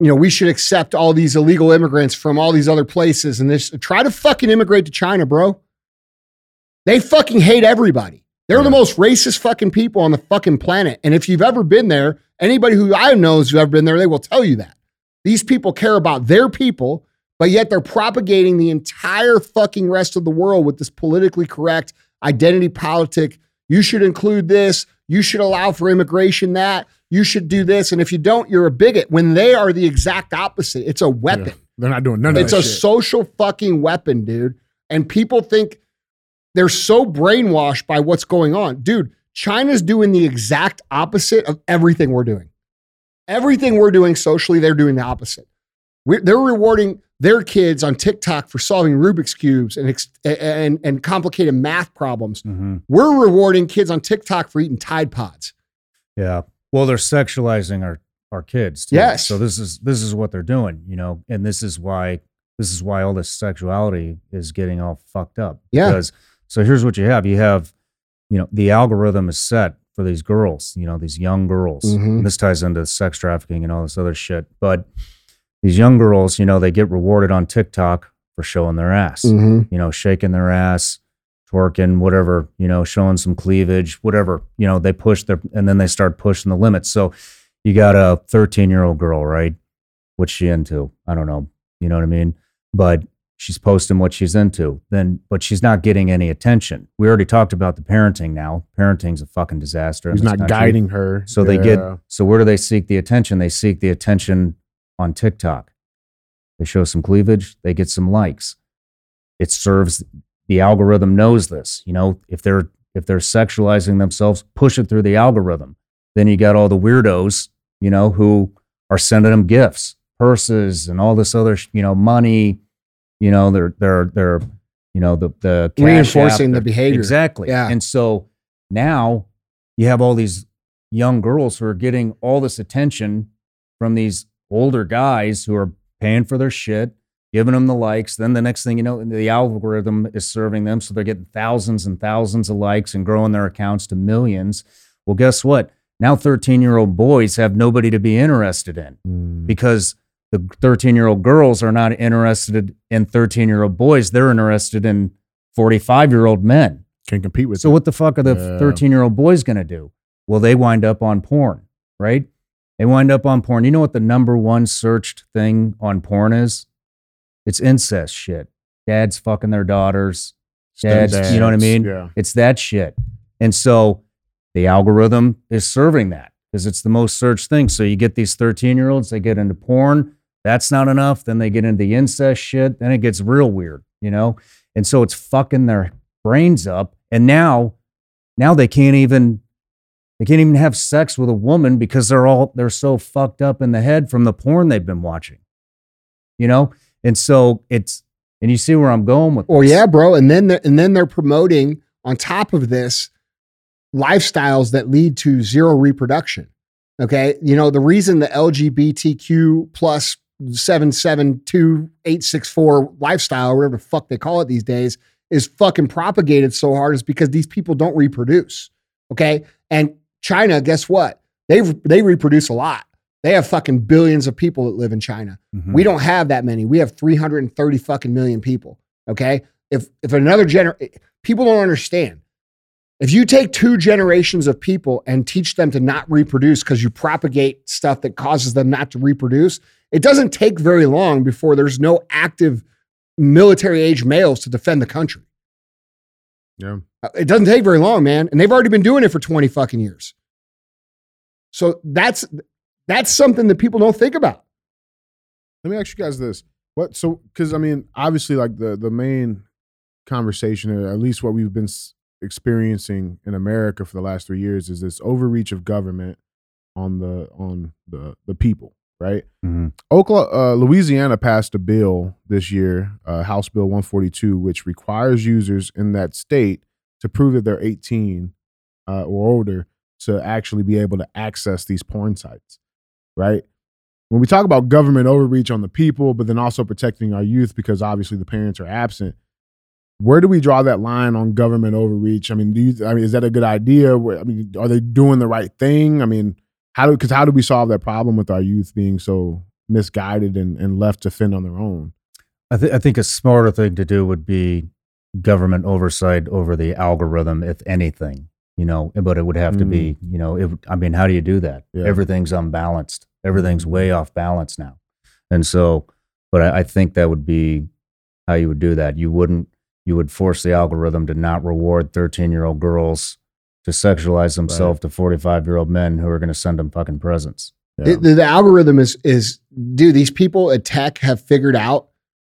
you know, we should accept all these illegal immigrants from all these other places, and this try to fucking immigrate to China, bro. They fucking hate everybody. They're the most racist fucking people on the fucking planet. And if you've ever been there, anybody who I know who's ever been there, they will tell you that. These people care about their people, but yet they're propagating the entire fucking rest of the world with this politically correct identity politic. You should include this. You should allow for immigration that. You should do this. And if you don't, you're a bigot when they are the exact opposite. It's a weapon. They're not doing none of It's that a shit. social fucking weapon, dude. And people think they're so brainwashed by what's going on. Dude, China's doing the exact opposite of everything we're doing. Everything we're doing socially, they're doing the opposite. We're, they're rewarding their kids on TikTok for solving Rubik's cubes and, and, and complicated math problems. Mhm. We're rewarding kids on TikTok for eating Tide Pods. Yeah. Well, they're sexualizing our our kids. Too. Yes. So this is this is what they're doing, you know, and this is why this is why all this sexuality is getting all fucked up. Yeah. Because so here's what you have. You have, you know, the algorithm is set for these girls, you know, these young girls. Mhm. And this ties into sex trafficking and all this other shit. But these young girls, you know, they get rewarded on TikTok for showing their ass Mm-hmm. you know, shaking their ass, twerking, whatever, you know, showing some cleavage, whatever, you know, they push their, and then they start pushing the limits. So you got a 13 year old girl, right? What's she into? I don't know. You know what I mean? But she's posting what she's into. Then, but she's not getting any attention. We already talked about the parenting now. Parenting's a fucking disaster. He's not country. guiding her. So they get so where do they seek the attention? They seek the attention on TikTok. They show some cleavage, they get some likes. It serves the algorithm knows this. You know, if they're if they're sexualizing themselves, push it through the algorithm. Then you got all the weirdos, you know, who are sending them gifts, purses, and all this other, you know, money. You know, they're they're they're, you know, the the Reinforcing App, the behavior. exactly. Yeah. And so now you have all these young girls who are getting all this attention from these older guys who are paying for their shit, giving them the likes. Then the next thing you know, the algorithm is serving them. So they're getting thousands and thousands of likes and growing their accounts to millions. Well, guess what? Now 13 year old boys have nobody to be interested in Mm. because the 13 year old girls are not interested in 13 year old boys. They're interested in 45 year old men. Can't compete with So it. what the fuck are the Yeah. 13 year old boys going to do? Well, they wind up on porn, right? They wind up on porn. You know what the number one searched thing on porn is? It's incest shit. Dads fucking their daughters. dads, you know what I mean? Yeah. It's that shit. And so the algorithm is serving that because it's the most searched thing. So you get these 13 year olds, they get into porn. That's not enough. Then they get into the incest shit. Then it gets real weird, you know? And so it's fucking their brains up. And now, now they can't even, they can't even have sex with a woman because they're all, they're so fucked up in the head from the porn they've been watching. you know? And so it's, and you see where I'm going with Oh this. yeah, bro. And then and then they're promoting on top of this lifestyles that lead to zero reproduction. Okay, you know the reason the LGBTQ plus seven seven two eight six four lifestyle, or whatever the fuck they call it these days, is fucking propagated so hard is because these people don't reproduce. Okay, and China, guess what? They they reproduce a lot. They have fucking billions of people that live in China. Mhm. We don't have that many. We have 330 fucking million people. Okay. If if another gener people don't understand. If you take two generations of people and teach them to not reproduce because you propagate stuff that causes them not to reproduce, it doesn't take very long before there's no active military age males to defend the country. Yeah. Uh, It doesn't take very long, man. And they've already been doing it for 20 fucking years. So that's that's something that people don't think about. Let me ask you guys this: What? So, because I mean, obviously, like the the main conversation, or at least what we've been experiencing in America for the last three years, is this overreach of government on the on the the people, right? Mhm. Oklahoma, uh, Louisiana passed a bill this year, uh, House Bill 142, which requires users in that state to prove that they're 18 uh, or older to actually be able to access these porn sites, right? When we talk about government overreach on the people, but then also protecting our youth because obviously the parents are absent, where do we draw that line on government overreach? I mean, do you, I mean, is that a good idea? I mean, are they doing the right thing? I mean, how do because how do we solve that problem with our youth being so misguided and, and left to fend on their own? I, th- I think a smarter thing to do would be government oversight over the algorithm, if anything, you know, but it would have to be, mm. you know, it, I mean, how do you do that? Yeah. Everything's unbalanced. Everything's mm-hmm. way off balance now. And so, but I, I think that would be how you would do that. You wouldn't, you would force the algorithm to not reward 13 year old girls to sexualize themselves to 45 year old men who are going to send them fucking presents. Yeah. The, the, the algorithm is is dude. These people at tech have figured out.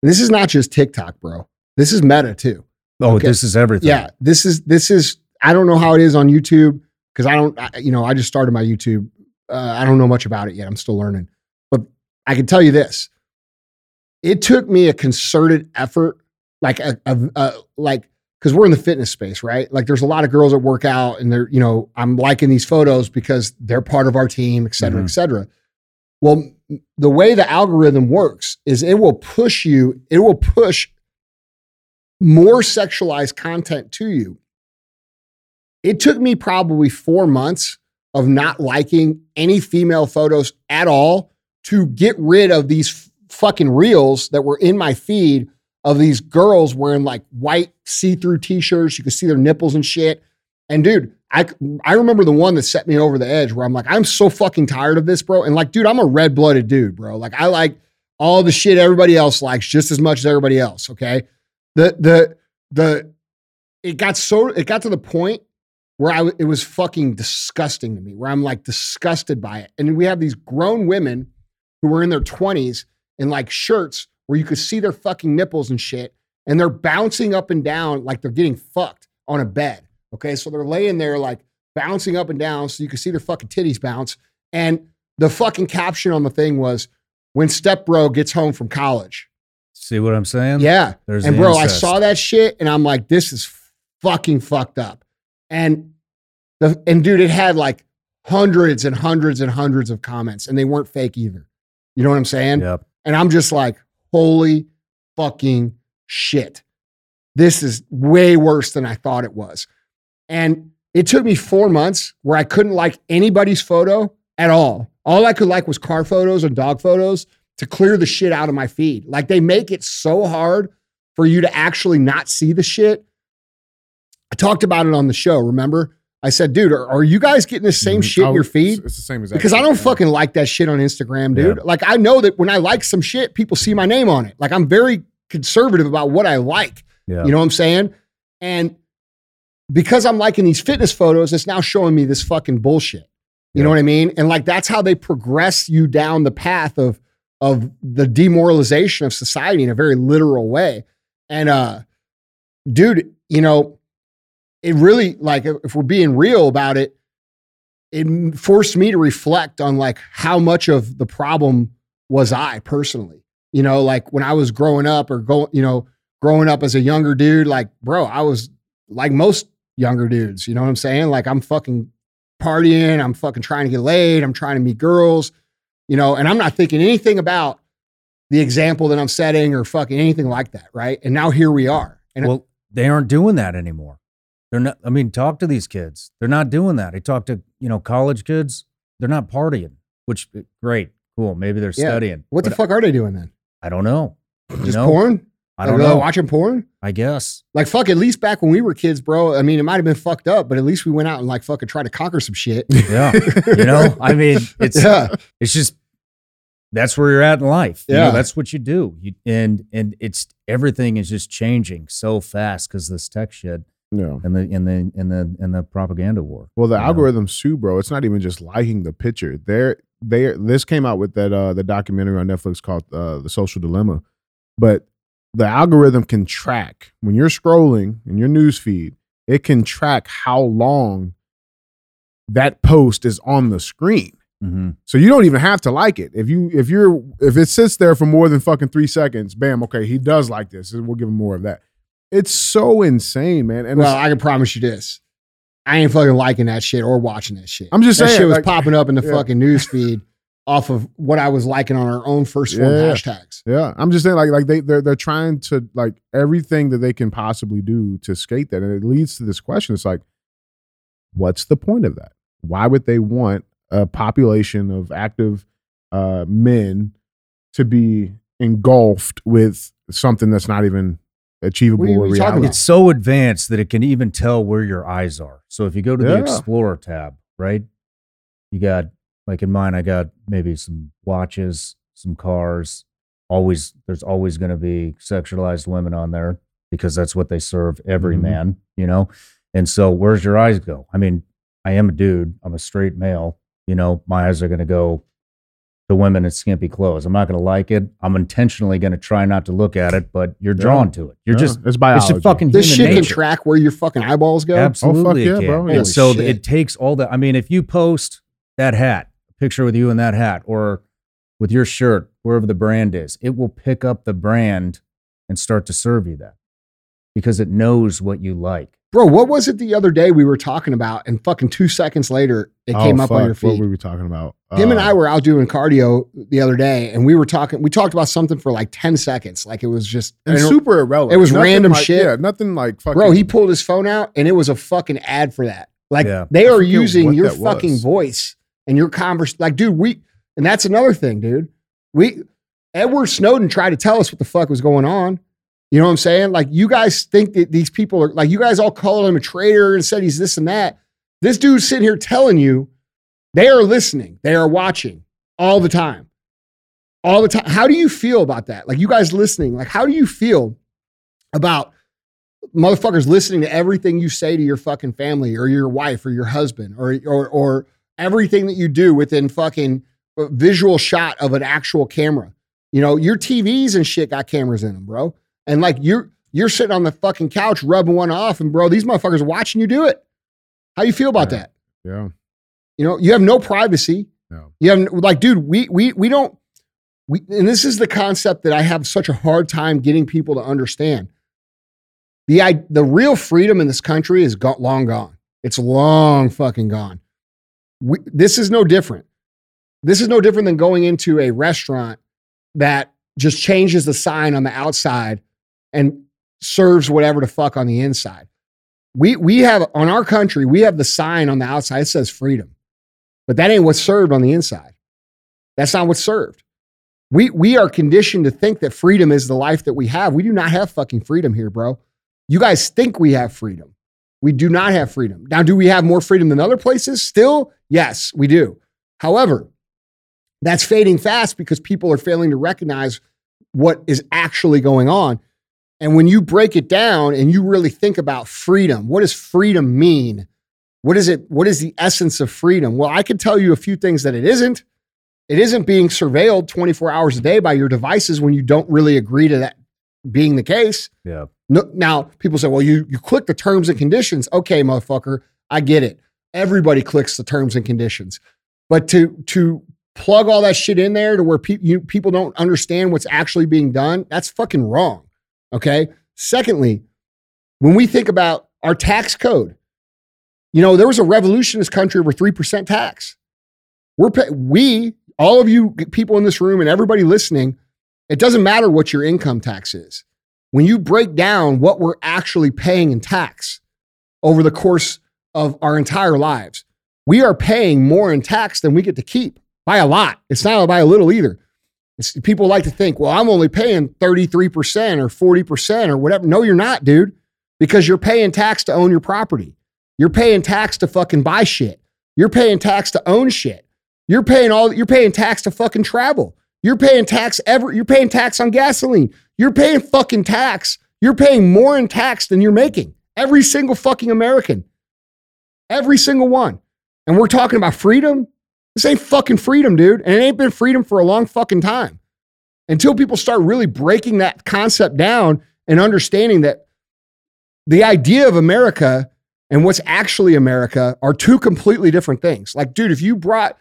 and this is not just TikTok, bro. This is Meta too. Oh, Okay. this is everything. Yeah, this is this is. I don't know how it is on YouTube because I don't. I, you know, I just started my YouTube. Uh, I don't know much about it yet. I'm still learning, but I can tell you this: it took me a concerted effort, like a, a, a like because we're in the fitness space, right? Like, there's a lot of girls that work out, and they're, you know, I'm liking these photos because they're part of our team, et cetera, Mhm. et cetera. Well, the way the algorithm works is it will push you, it will push more sexualized content to you. It took me probably four months of not liking any female photos at all to get rid of these fucking reels that were in my feed of these girls wearing like white see-through t-shirts. You could see their nipples and shit. And dude, I I remember the one that set me over the edge where I'm like, I'm so fucking tired of this, bro. And like, dude, I'm a red-blooded dude, bro. Like, I like all the shit everybody else likes just as much as everybody else. Okay. The the the it got so it got to the point where I it was fucking disgusting to me, where I'm like disgusted by it. And we have these grown women who were in their 20s in like shirts where you could see their fucking nipples and shit, and they're bouncing up and down like they're getting fucked on a bed. Okay, so they're laying there like bouncing up and down so you can see their fucking titties bounce. And the fucking caption on the thing was, "When step bro gets home from college." See what I'm saying? Yeah, There's and the bro, I saw that shit and I'm like, this is fucking fucked up. And the and dude, it had like hundreds and hundreds and hundreds of comments, and they weren't fake either. You know what I'm saying? Yep. And I'm just like, holy fucking shit. This is way worse than I thought it was. And it took me four months where I couldn't like anybody's photo at all. All I could like was car photos and dog photos to clear the shit out of my feed. Like they make it so hard for you to actually not see the shit. I talked about it on the show, remember? I said, dude, are, are you guys getting the same Mhm. shit in your feed? It's, it's the same as because I don't fucking like that shit on Instagram, dude. Like I know that when I like some shit, people see my name on it. Like I'm very conservative about what I like. Yeah. You know what I'm saying? And because I'm liking these fitness photos, it's now showing me this fucking bullshit. You Yeah. know what I mean? And like that's how they progress you down the path of of the demoralization of society in a very literal way. And uh dude, you know, it really like if we're being real about it, it forced me to reflect on like how much of the problem was I personally. You know, like when I was growing up or go, you know, growing up as a younger dude, like, bro, I was like most younger dudes. You know what I'm saying? Like I'm fucking partying, I'm fucking trying to get laid, I'm trying to meet girls, you know, and I'm not thinking anything about the example that I'm setting or fucking anything like that, right? And now here we are. And well, they aren't doing that anymore. They're not. I mean, talk to these kids. They're not doing that. I talk to you know college kids. They're not partying, which eh, great, cool. Maybe they're Yeah. studying. what the fuck are they doing then? I don't know. You Just know? porn? I don't Like, know. Watching porn? I guess. Like fuck, at least back when we were kids, bro. I mean, it might have been fucked up, but at least we went out and like fucking tried to conquer some shit. Yeah. you know. I mean, it's yeah. it's just that's where you're at in life. You know, Yeah. that's what you do. You, and and it's everything is just changing so fast because this tech shit Yeah. and the and the and the and the propaganda war. Well, the you know? too, bro. It's not even just liking the picture. They're they this came out with that uh the documentary on Netflix called uh The Social Dilemma. But the algorithm can track when you're scrolling in your news feed, it can track how long that post is on the screen. hmm So you don't even have to like it. If you if you're if it sits there for more than fucking three seconds, bam, okay, he does like this. We'll give him more of that. It's so insane, man. And Well, I can promise you this. I ain't fucking liking that shit or watching that shit. I'm just that saying, shit was like- popping up in the Yeah. fucking news feed off of what I was liking on our own 1st Phorm Yeah. hashtags. Yeah, I'm just saying, like, like they they're they're trying to like everything that they can possibly do to skate that, and it leads to this question: It's like, what's the point of that? Why would they want a population of active uh, men to be engulfed with something that's not even achievable What are you- what are reality? It's so advanced that it can even tell where your eyes are. So if you go to the Explorer tab, right? You got like in mine, I got maybe some watches, some cars. Always, there's always going to be sexualized women on there because that's what they serve every Mhm. man, you know. And so, where's your eyes go? I mean, I am a dude. I'm a straight male. You know, my eyes are going to go to women in skimpy clothes. I'm not going to like it. I'm intentionally going to try not to look at it, but you're Yeah. drawn to it. You're Yeah, just it's it's biology. a fucking This human shit can track where your fucking eyeballs go. Absolutely, oh, yeah, it can. bro. And so shit. it takes all that. I mean, if you post that hat, a picture with you in that hat, or with your shirt, wherever the brand is, it will pick up the brand and start to serve you that because it knows what you like. Bro, what was it the other day we were talking about? And fucking two seconds later, it Oh, came up on your your What were we talking about? Him and Uh, I were out doing cardio the other day, and we were talking. We talked about something for like ten seconds, like it was just and and super irrelevant. it was Nothing random like- shit. Yeah, nothing like fucking. Bro, he pulled his phone out, and it was a fucking ad for that. Like Yeah. they are using your fucking was. voice and your converse. Like, dude, we and that's another thing, dude. We Edward Snowden tried to tell us what the fuck was going on. You know what I'm saying? Like, you guys think that these people are like you guys all called him a traitor and said he's this and that. This dude's sitting here telling you they are listening, they are watching all the time. All the time. How do you feel about that? Like you guys listening, like how do you feel about motherfuckers listening to everything you say to your fucking family or your wife or your husband or or or everything that you do within fucking visual shot of an actual camera. You know, your TVs and shit got cameras in them, bro. And like you're you're sitting on the fucking couch rubbing one off, and bro, these motherfuckers are watching you do it. How you feel about Yeah. that? Yeah. You know, you have no privacy. No. You have like, dude, we we we don't. We and this is the concept that I have such a hard time getting people to understand. The I, the real freedom in this country is go, long gone. It's long fucking gone. We, this is no different. This is no different than going into a restaurant that just changes the sign on the outside and serves whatever the fuck on the inside. We we have on our country, we have the sign on the outside it says freedom. But that ain't what's served on the inside. That's not what's served. We we are conditioned to think that freedom is the life that we have. We do not have fucking freedom here, bro. You guys think we have freedom. We do not have freedom. Now, do we have more freedom than other places? Still, yes, we do. However, that's fading fast because people are failing to recognize what is actually going on. And when you break it down and you really think about freedom, what does freedom mean? What is it? What is the essence of freedom? Well, I can tell you a few things that it isn't. It isn't being surveilled 24 hours a day by your devices when you don't really agree to that being the case. Yeah. No, now people say, well, you you click the terms and conditions. Okay, motherfucker, I get it. Everybody clicks the terms and conditions. But to to plug all that shit in there to where pe- you, people don't understand what's actually being done, that's fucking wrong. Okay. Secondly, when we think about our tax code, you know, there was a revolution in this country over 3% tax. We're, pay- we, all of you people in this room and everybody listening, it doesn't matter what your income tax is. When you break down what we're actually paying in tax over the course of our entire lives, we are paying more in tax than we get to keep by a lot. It's not by a little either. It's, people like to think, well, I'm only paying 33% or 40% or whatever. No, you're not, dude, because you're paying tax to own your property. You're paying tax to fucking buy shit. You're paying tax to own shit. You're paying all you're paying tax to fucking travel. You're paying tax ever you're paying tax on gasoline. You're paying fucking tax. You're paying more in tax than you're making. Every single fucking American. Every single one. And we're talking about freedom. This ain't fucking freedom, dude. And it ain't been freedom for a long fucking time. Until people start really breaking that concept down and understanding that the idea of America and what's actually America are two completely different things. Like, dude, if you brought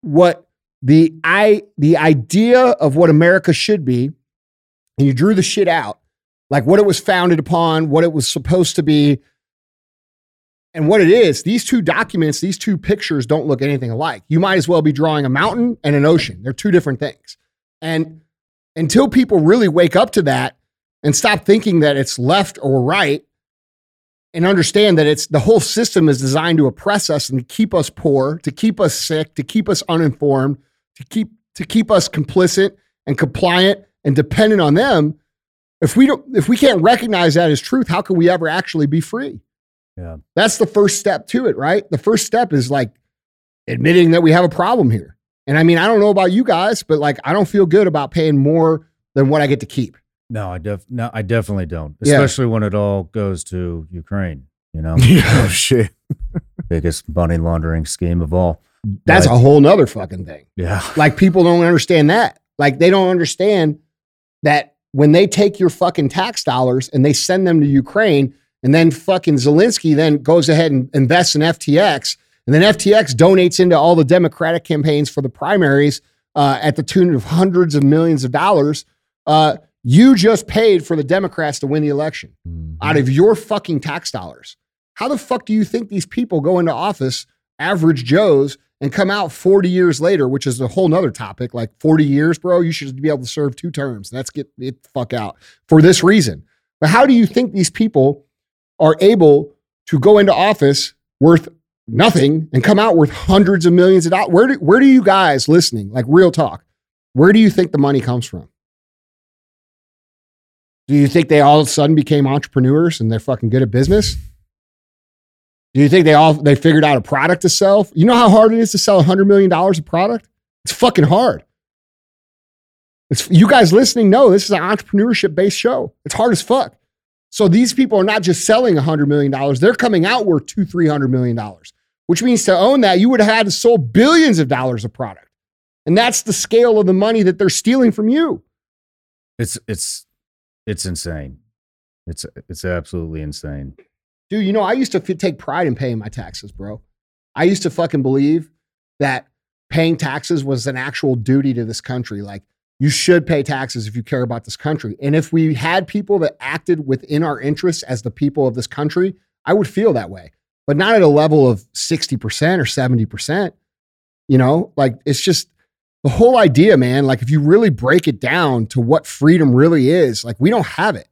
what the I the idea of what America should be, and you drew the shit out, like what it was founded upon, what it was supposed to be, and what it is, these two documents, these two pictures don't look anything alike. You might as well be drawing a mountain and an ocean. They're two different things. And until people really wake up to that and stop thinking that it's left or right and understand that it's the whole system is designed to oppress us and to keep us poor, to keep us sick, to keep us uninformed, to keep to keep us complicit and compliant and dependent on them. If we don't if we can't recognize that as truth, how can we ever actually be free? Yeah. That's the first step to it, right? The first step is like admitting that we have a problem here. And I mean, I don't know about you guys, but like I don't feel good about paying more than what I get to keep. No, I def no, I definitely don't. Yeah. Especially when it all goes to Ukraine. You know, oh shit. biggest money laundering scheme of all. That's But- a whole nother fucking thing. Yeah. Like people don't understand that. Like they don't understand that when they take your fucking tax dollars and they send them to Ukraine, and then fucking Zelensky then goes ahead and invests in FTX, and then FTX donates into all the Democratic campaigns for the primaries uh, at the tune of hundreds of millions of dollars. Uh, you just paid for the Democrats to win the election out of your fucking tax dollars. How the fuck do you think these people go into office, average Joes, and come out 40 years later, which is a whole nother topic? Like 40 years, bro, you should be able to serve two terms. That's get it the fuck out for this reason. But how do you think these people are able to go into office worth nothing and come out worth hundreds of millions of dollars? Where do, where do you guys listening, like real talk, where do you think the money comes from? Do you think they all of a sudden became entrepreneurs and they're fucking good at business? Do you think they all they figured out a product to sell? You know how hard it is to sell $100 million of product? It's fucking hard. It's you guys listening know this is an entrepreneurship based show. It's hard as fuck. So these people are not just selling $100 million, they're coming out worth two, $300 million, which means to own that, you would have had to sold billions of dollars of product. And that's the scale of the money that they're stealing from you. It's it's it's insane. It's it's absolutely insane. Dude, you know, I used to f- take pride in paying my taxes, bro. I used to fucking believe that paying taxes was an actual duty to this country. Like, you should pay taxes if you care about this country. And if we had people that acted within our interests as the people of this country, I would feel that way, but not at a level of 60% or 70%. You know, like it's just the whole idea, man. Like, if you really break it down to what freedom really is, like, we don't have it.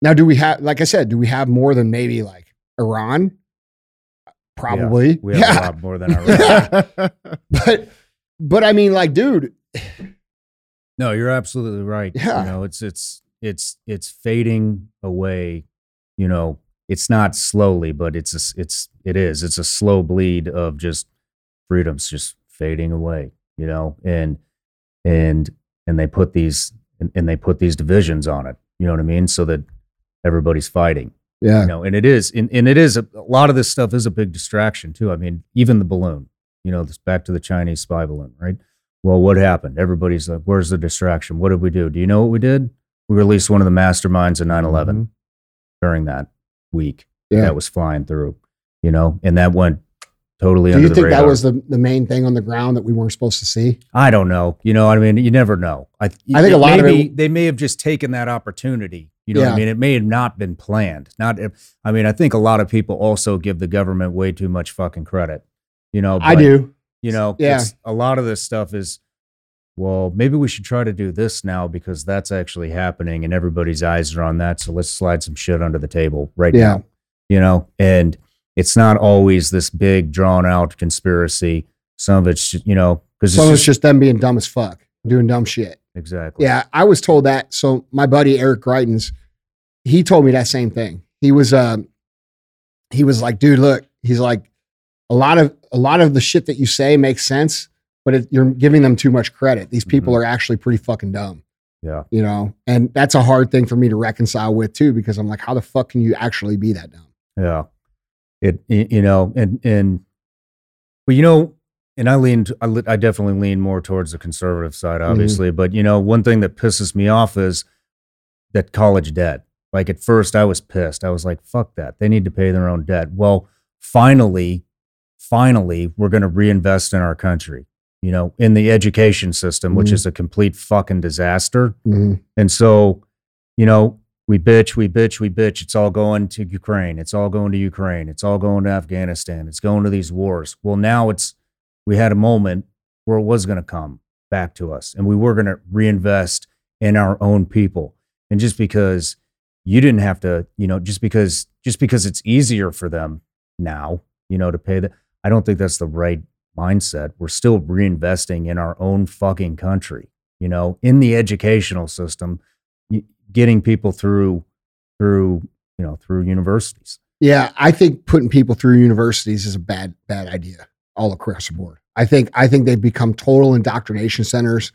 Now, do we have, like I said, do we have more than maybe like Iran? Probably. We have yeah. a lot more than Iran. But, but I mean, like, dude, No, you're absolutely right. Yeah. You know, it's it's it's it's fading away. You know, it's not slowly, but it's a, it's it is. It's a slow bleed of just freedom's just fading away. You know, and and and they put these and, and they put these divisions on it. You know what I mean? So that everybody's fighting. yeah. You know, and it is, and, and it is a, a lot of this stuff is a big distraction too. I mean, even the balloon. You know, this back to the Chinese spy balloon, right? Well, what happened? Everybody's like, "Where's the distraction? What did we do? Do you know what we did? We released one of the masterminds of 9/11 mm-hmm. during that week Yeah. that was flying through. You know, and that went totally Do under you think that was the, the main thing on the ground that we weren't supposed to see? I don't know. You know, I mean, you never know. I, I think a lot of maybe it- they may have just taken that opportunity. You know what Yeah. I mean? It may have not been planned. Not. I mean, I think a lot of people also give the government way too much fucking credit. You know, I do. You know, Yeah. a lot of this stuff is. Well, maybe we should try to do this now because that's actually happening and everybody's eyes are on that. So let's slide some shit under the table right Yeah. now. You know, and it's not always this big drawn out conspiracy. Some of it's, you know, because Some it's of just, it's just them being dumb as fuck, doing dumb shit. exactly. Yeah, I was told that. So my buddy Eric Greitens, he told me that same thing. He was um he was like, dude, look, he's like, a lot of a lot of the shit that you say makes sense, but it, you're giving them too much credit. These people mm-hmm. are actually pretty fucking dumb, Yeah. you know, and that's a hard thing for me to reconcile with too, because I'm like, how the fuck can you actually be that dumb? Yeah. It, you know, and, and, but you know, and I leaned, I, li- I definitely lean more towards the conservative side, mm-hmm. obviously. But, you know, one thing that pisses me off is that college debt. Like at first, I was pissed. I was like, fuck that. They need to pay their own debt. Well, finally, finally, we're going to reinvest in our country, you know, in the education system, which Mhm. is a complete fucking disaster. Mhm. And so, you know, we bitch, we bitch, we bitch. It's all going to Ukraine. It's all going to Ukraine. It's all going to Afghanistan. It's going to these wars. Well, now it's, we had a moment where it was going to come back to us and we were going to reinvest in our own people. And just because you didn't have to, you know, just because, just because it's easier for them now, you know, to pay that, I don't think that's the right mindset. We're still reinvesting in our own fucking country, you know, in the educational system getting people through through you know through universities Yeah, I think putting people through universities is a bad bad idea all across the board. I think I think they've become total indoctrination centers.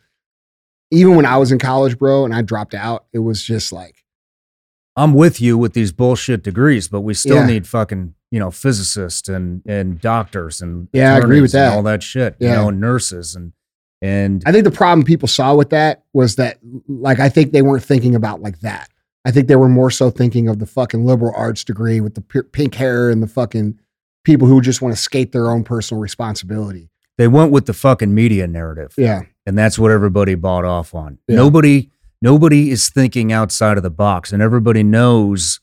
Even when I was in college, bro, and I dropped out, it was just like, i'm with you with these bullshit degrees but we still Yeah. need fucking you know physicists and and doctors and Yeah, I agree with that. all that shit you know and nurses and and I think the problem people saw with that was that, like, I think they weren't thinking about like that. I think they were more so thinking of the fucking liberal arts degree with the p- pink hair and the fucking people who just want to skate their own personal responsibility. they went with the fucking media narrative Yeah, and that's what everybody bought off on Yeah. nobody nobody is thinking outside of the box and everybody knows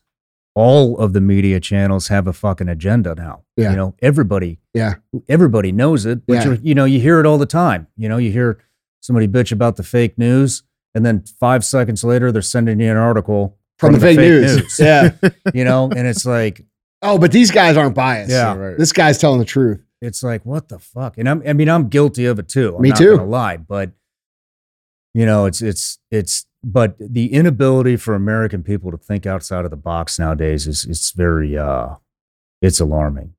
all of the media channels have a fucking agenda now Yeah. you know everybody Yeah. everybody knows it but Yeah. you know you hear it all the time you know you hear somebody bitch about the fake news and then five seconds later they're sending you an article from, the, fake, news. Yeah. you know and it's like oh, but these guys aren't biased. Yeah. right. This guy's telling the truth. it's like what the fuck and I'm, i mean i'm guilty of it too I'm Me not too. gonna lie but you know it's it's it's but the inability for american people to think outside of the box nowadays is it's very uh it's alarming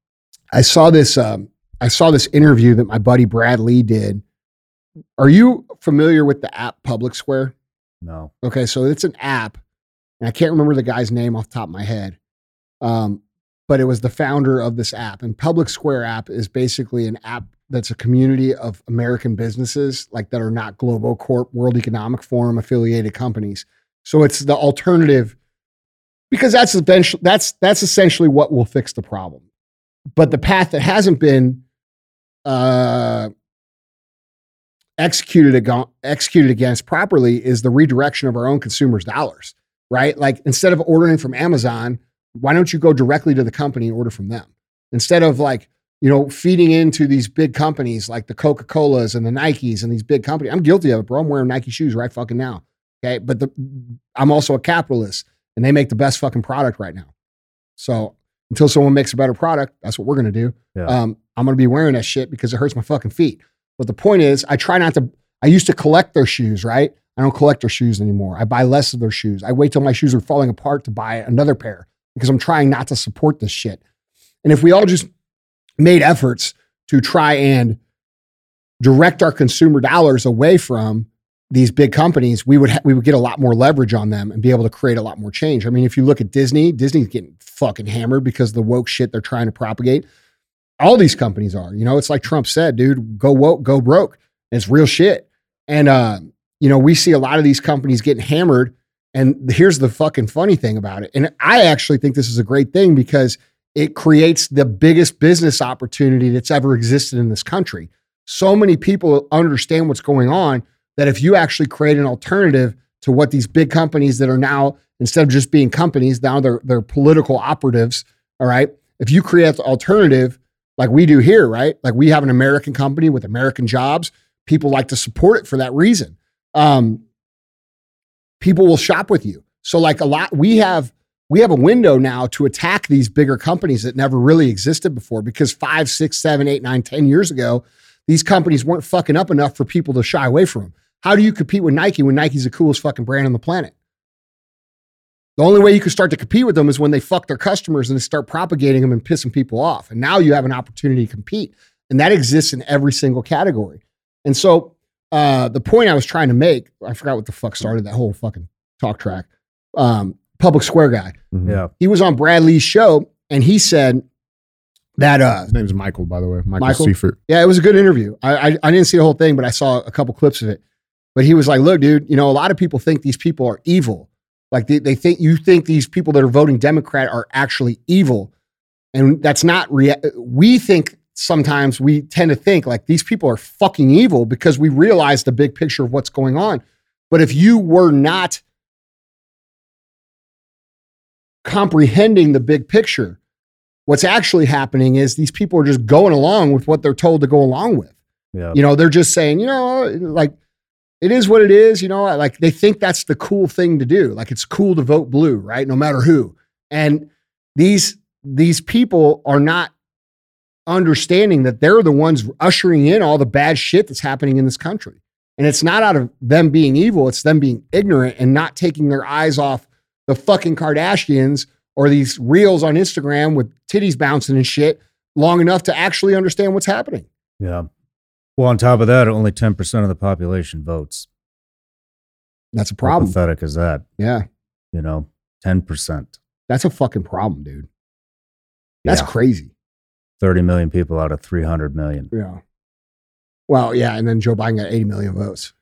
I saw this. Um, I saw this interview that my buddy Brad Lea did. Are you familiar with the app Public Square? no Okay, so it's an app, and I can't remember the guy's name off the top of my head. Um, but it was the founder of this app. And Public Square app is basically an app that's a community of American businesses, like that are not Global Corp, World Economic Forum affiliated companies. So it's the alternative because that's eventually that's that's essentially what will fix the problem. But the path that hasn't been uh, executed ag- executed against properly is the redirection of our own consumers' dollars, right? Like instead of ordering from Amazon, why don't you go directly to the company and order from them? Instead of like, you know, feeding into these big companies like the Coca-Colas and the Nikes and these big companies. I'm guilty of it, bro. I'm wearing Nike shoes right fucking now. Okay. But the I'm also a capitalist and they make the best fucking product right now. So until someone makes a better product, that's what we're gonna do. Yeah. Um, I'm gonna be wearing that shit because it hurts my fucking feet. But the point is, I try not to. I used to collect their shoes, right? I don't collect their shoes anymore. I buy less of their shoes. I wait till my shoes are falling apart to buy another pair because I'm trying not to support this shit. And if we all just made efforts to try and direct our consumer dollars away from these big companies, we would ha- we would get a lot more leverage on them and be able to create a lot more change. I mean, if you look at Disney, Disney's getting fucking hammered because the woke shit they're trying to propagate. All these companies are, you know, it's like Trump said, dude, go woke, go broke. It's real shit. And uh, you know, we see a lot of these companies getting hammered. And here's the fucking funny thing about it. And I actually think this is a great thing because it creates the biggest business opportunity that's ever existed in this country. So many people understand what's going on that if you actually create an alternative to what these big companies that are now instead of just being companies, now they're they're political operatives. All right. If you create the alternative like we do here, right? Like we have an American company with American jobs. People like to support it for that reason. Um, people will shop with you. So like a lot, we have we have a window now to attack these bigger companies that never really existed before because five, six, seven, eight, nine, ten years ago, these companies weren't fucking up enough for people to shy away from them. How do you compete with Nike when Nike's the coolest fucking brand on the planet? The only way you can start to compete with them is when they fuck their customers and start propagating them and pissing people off. And now you have an opportunity to compete. And that exists in every single category. And so uh, the point I was trying to make, I forgot what the fuck started that whole fucking talk track. Um, public square guy. Mhm. Yeah. He was on Brad Lea's show and he said that uh His name's Michael, by the way. Michael, Michael? Seifert. yeah, it was a good interview. I, I I didn't see the whole thing, but I saw a couple clips of it. But he was like, "Look, dude, you know, a lot of people think these people are evil. Like they, they think you think these people that are voting Democrat are actually evil, and that's not rea- We think sometimes we tend to think like these people are fucking evil because we realize the big picture of what's going on. But if you were not comprehending the big picture, what's actually happening is these people are just going along with what they're told to go along with. Yeah. You know, they're just saying, you know, like it is what it is, you know, like they think that's the cool thing to do. Like it's cool to vote blue, right? No matter who. And these these people are not understanding that they're the ones ushering in all the bad shit that's happening in this country. And it's not out of them being evil, it's them being ignorant and not taking their eyes off the fucking Kardashians or these reels on Instagram with titties bouncing and shit long enough to actually understand what's happening. Yeah. Well, on top of that, only 10% of the population votes. That's a How problem. pathetic is that? Yeah. You know, 10%. That's a fucking problem, dude. That's Yeah. crazy. 30 million people out of 300 million. Yeah. Well, yeah. And then Joe Biden got 80 million votes.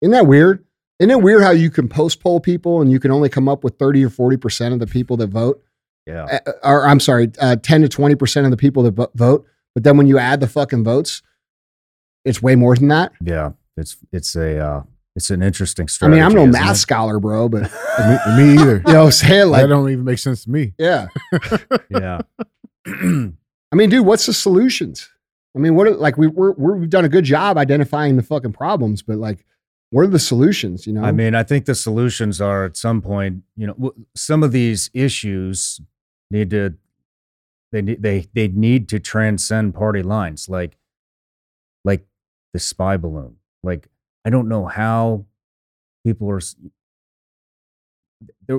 Isn't that weird? Isn't it weird how you can post poll people and you can only come up with 30 or 40% of the people that vote? Yeah. Uh, or I'm sorry, uh, 10 to 20% of the people that vo- vote. But then when you add the fucking votes, it's way more than that. Yeah. It's, it's a, uh, it's an interesting I mean, I'm no math it? scholar, bro, but me, me either. you know what I'm saying? Like, that don't even make sense to me. yeah. Yeah. I mean, dude, what's the solutions? I mean, what are, like we we're, we're, we've done a good job identifying the fucking problems, but like, what are the solutions? You know, I mean, I think the solutions are at some point, you know, some of these issues need to they they they need to transcend party lines, like like the spy balloon. Like I don't know how people are.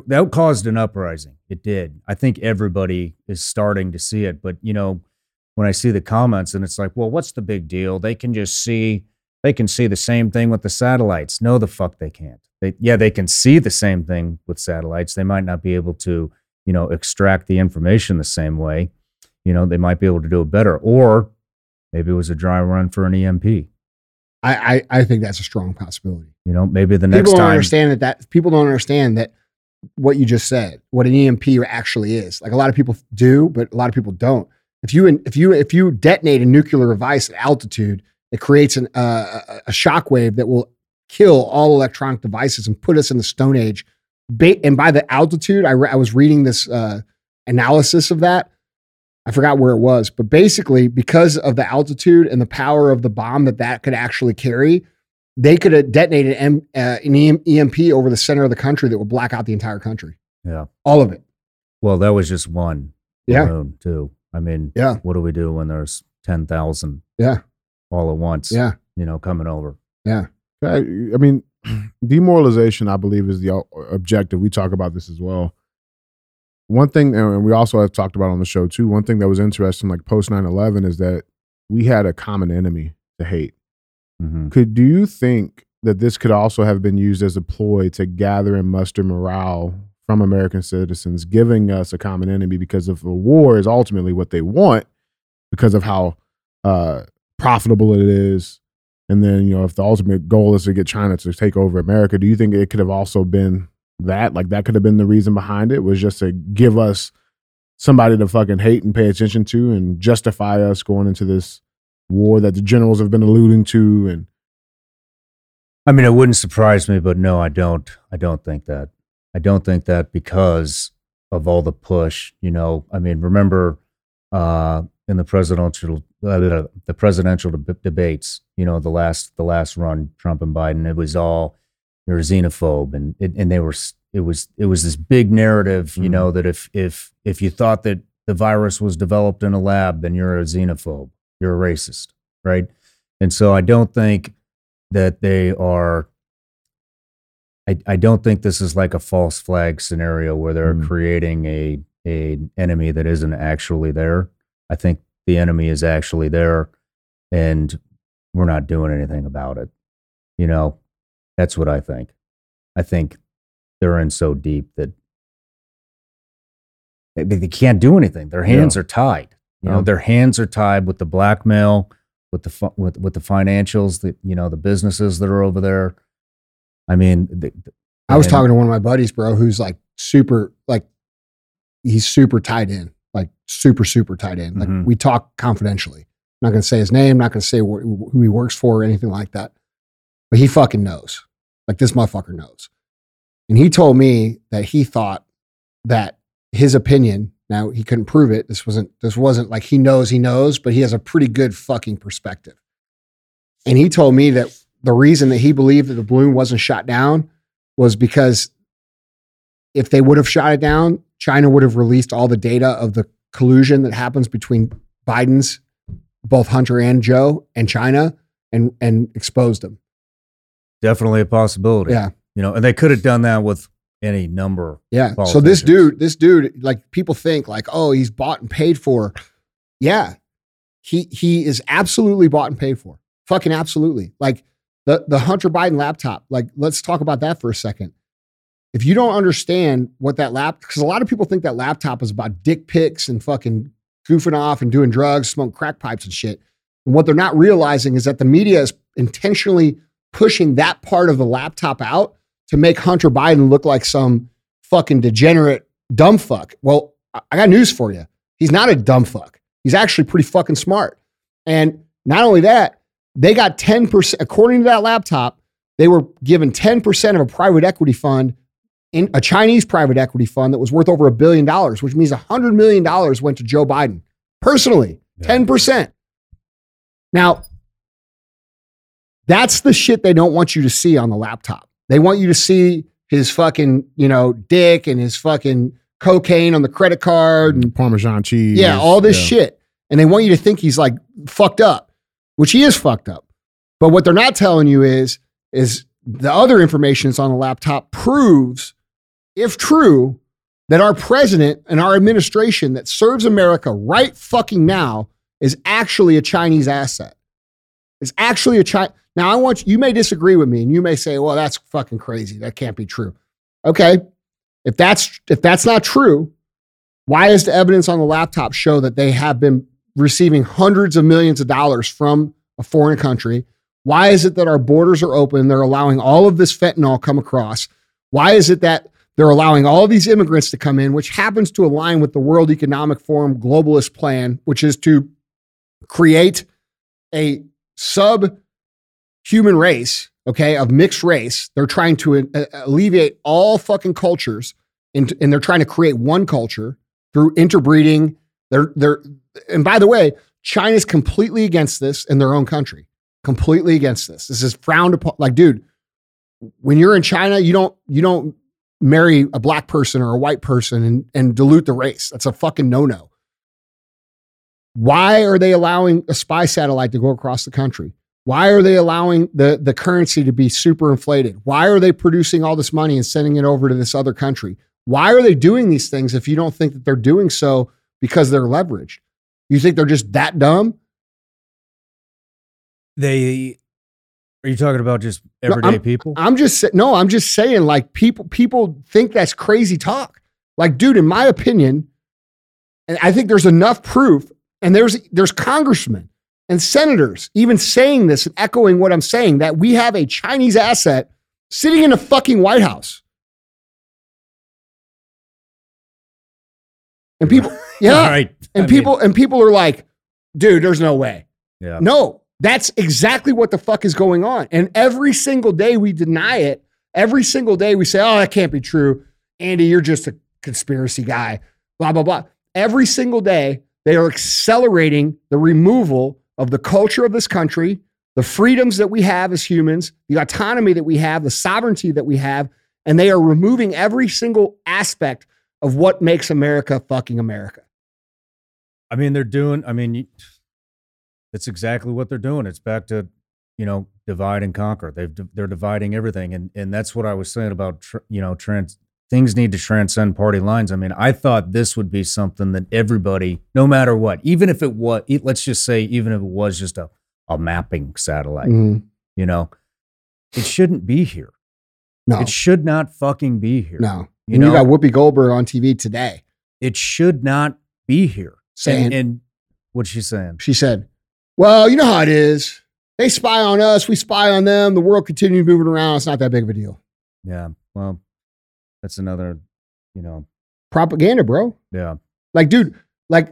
That caused an uprising. It did. I think everybody is starting to see it, but you know, when I see the comments and it's like, well, what's the big deal? They can just see they can see the same thing with the satellites. No, the fuck they can't. They, yeah, they can see the same thing with satellites. They might not be able to, you know, extract the information the same way. You know, they might be able to do it better. Or maybe it was a dry run for an EMP. I, I I think that's a strong possibility. You know, maybe the next people don't time. understand that that people don't understand that what you just said, what an EMP actually is. Like a lot of people do, but a lot of people don't. If you if you if you detonate a nuclear device at altitude, it creates an, uh, a- shockwave that will kill all electronic devices and put us in the Stone Age. Ba- and by the altitude, I, re- I was reading this uh, analysis of that. I forgot where it was, but basically, because of the altitude and the power of the bomb that that could actually carry, they could have detonated M, uh, an EM, EMP over the center of the country that would black out the entire country, yeah. all of it. Well, that was just one Yeah. balloon, too. I mean, Yeah. what do we do when there's 10,000 Yeah. All at once, Yeah. you know, coming over? I, I mean, demoralization, I believe, is the objective. We talk about this as well. One thing, and we also have talked about on the show too, one thing that was interesting, like post 9 11, is that we had a common enemy to hate. hmm Could do you think that this could also have been used as a ploy to gather and muster morale from American citizens, giving us a common enemy because of a war is ultimately what they want because of how uh, profitable it is. And then, you know, if the ultimate goal is to get China to take over America, do you think it could have also been that? Like that could have been the reason behind it was just to give us somebody to fucking hate and pay attention to and justify us going into this war that the generals have been alluding to and I mean, it wouldn't surprise me, but no, I don't. I don't think that. I don't think that because of all the push. You know, I mean, remember uh, in the presidential uh, the presidential deb- debates, you know, the last the last run, Trump and Biden, it was all you're a xenophobe, and it, and they were it was it was this big narrative, you Mhm. know, that if if if you thought that the virus was developed in a lab, then you're a xenophobe, you're a racist, right? And so I don't think that they are. I, I don't think this is like a false flag scenario where they're Mm. creating a a enemy that isn't actually there. I think the enemy is actually there, and we're not doing anything about it. You know, that's what I think. I think they're in so deep that they, they can't do anything. Their hands are tied. You know, Yeah. their hands are tied with the blackmail, with the with with the financials, that you know, the businesses that are over there. I mean, the, I was and- talking to one of my buddies, bro, who's like super, like he's super tied in, super, super tight in. Like Mhm. we talk confidentially. I'm not going to say his name, not going to say wh- who he works for or anything like that. But he fucking knows. Like this motherfucker knows. And he told me that he thought that his opinion, now he couldn't prove it. This wasn't, this wasn't like he knows he knows, but he has a pretty good fucking perspective. And he told me that the reason that he believed that the balloon wasn't shot down was because if they would have shot it down, China would have released all the data of the collusion that happens between Biden's, both Hunter and Joe, and China, and and exposed them. definitely a possibility. Yeah, you know, and they could have done that with any number. yeah. So this dude, this dude, like people think, like, oh, he's bought and paid for. Yeah, he he is absolutely bought and paid for. Fucking absolutely. Like the the Hunter Biden laptop. Like, let's talk about that for a second. If you don't understand what that lap, because a lot of people think that laptop is about dick pics and fucking goofing off and doing drugs, smoking crack pipes and shit. And what they're not realizing is that the media is intentionally pushing that part of the laptop out to make Hunter Biden look like some fucking degenerate dumb fuck. Well, I I got news for you. He's not a dumb fuck. He's actually pretty fucking smart. And not only that, they got 10%, according to that laptop, they were given 10% of a private equity fund in a Chinese private equity fund that was worth over a billion dollars, which means $100 million went to Joe Biden personally, Yeah. 10%. Now, that's the shit they don't want you to see on the laptop. They want you to see his fucking, you know, dick and his fucking cocaine on the credit card and Parmesan cheese. yeah, all this Yeah. shit. And they want you to think he's like fucked up, which he is fucked up. But what they're not telling you is, is the other information that's on the laptop proves, if true, that our president and our administration that serves America right fucking now is actually a Chinese asset. It's actually a China. Now, I want you, you may disagree with me and you may say, well, that's fucking crazy. That can't be true. Okay. If that's if that's not true, why does the evidence on the laptop show that they have been receiving hundreds of millions of dollars from a foreign country? Why is it that our borders are open? They're allowing all of this fentanyl come across. Why is it that they're allowing all these immigrants to come in, which happens to align with the World Economic Forum globalist plan, which is to create a sub human race, okay, of mixed race. They're trying to uh, alleviate all fucking cultures and, and they're trying to create one culture through interbreeding. They're, they're, and by the way, China's completely against this in their own country, completely against this. This is frowned upon. Like, dude, when you're in China, you don't, you don't marry a black person or a white person and, and dilute the race. That's a fucking no no. Why are they allowing a spy satellite to go across the country? Why are they allowing the, the currency to be super inflated? Why are they producing all this money and sending it over to this other country? Why are they doing these things if you don't think that they're doing so because they're leveraged? You think they're just that dumb? They are you talking about just No, everyday people? I'm just no, I'm just saying like people people think that's crazy talk. Like dude, in my opinion, and I think there's enough proof and there's there's congressmen and senators even saying this and echoing what I'm saying that we have a Chinese asset sitting in a fucking White House. And people, yeah, All right. and I mean, people and people are like, dude, there's no way. yeah. No, that's exactly what the fuck is going on. And every single day we deny it. Every single day we say, oh, that can't be true. Andy, you're just a conspiracy guy, blah, blah, blah. Every single day they are accelerating the removal of the culture of this country, the freedoms that we have as humans, the autonomy that we have, the sovereignty that we have. And they are removing every single aspect of what makes America fucking America. I mean, they're doing. I mean, it's exactly what they're doing. It's back to, you know, divide and conquer. They've they're dividing everything, and and that's what I was saying about tr- you know trans things need to transcend party lines. I mean, I thought this would be something that everybody, no matter what, even if it was, let's just say, even if it was just a a mapping satellite, Mhm. you know, it shouldn't be here. No, It should not fucking be here. no. you and know, you got Whoopi Goldberg on TV today it should not be here. saying, and, and what's she saying? she said, Well, you know how it is. They spy on us, we spy on them. The world continues moving around. It's not that big of a deal. Yeah. Well, that's another, you know, Propaganda, bro. yeah. Like, dude, like,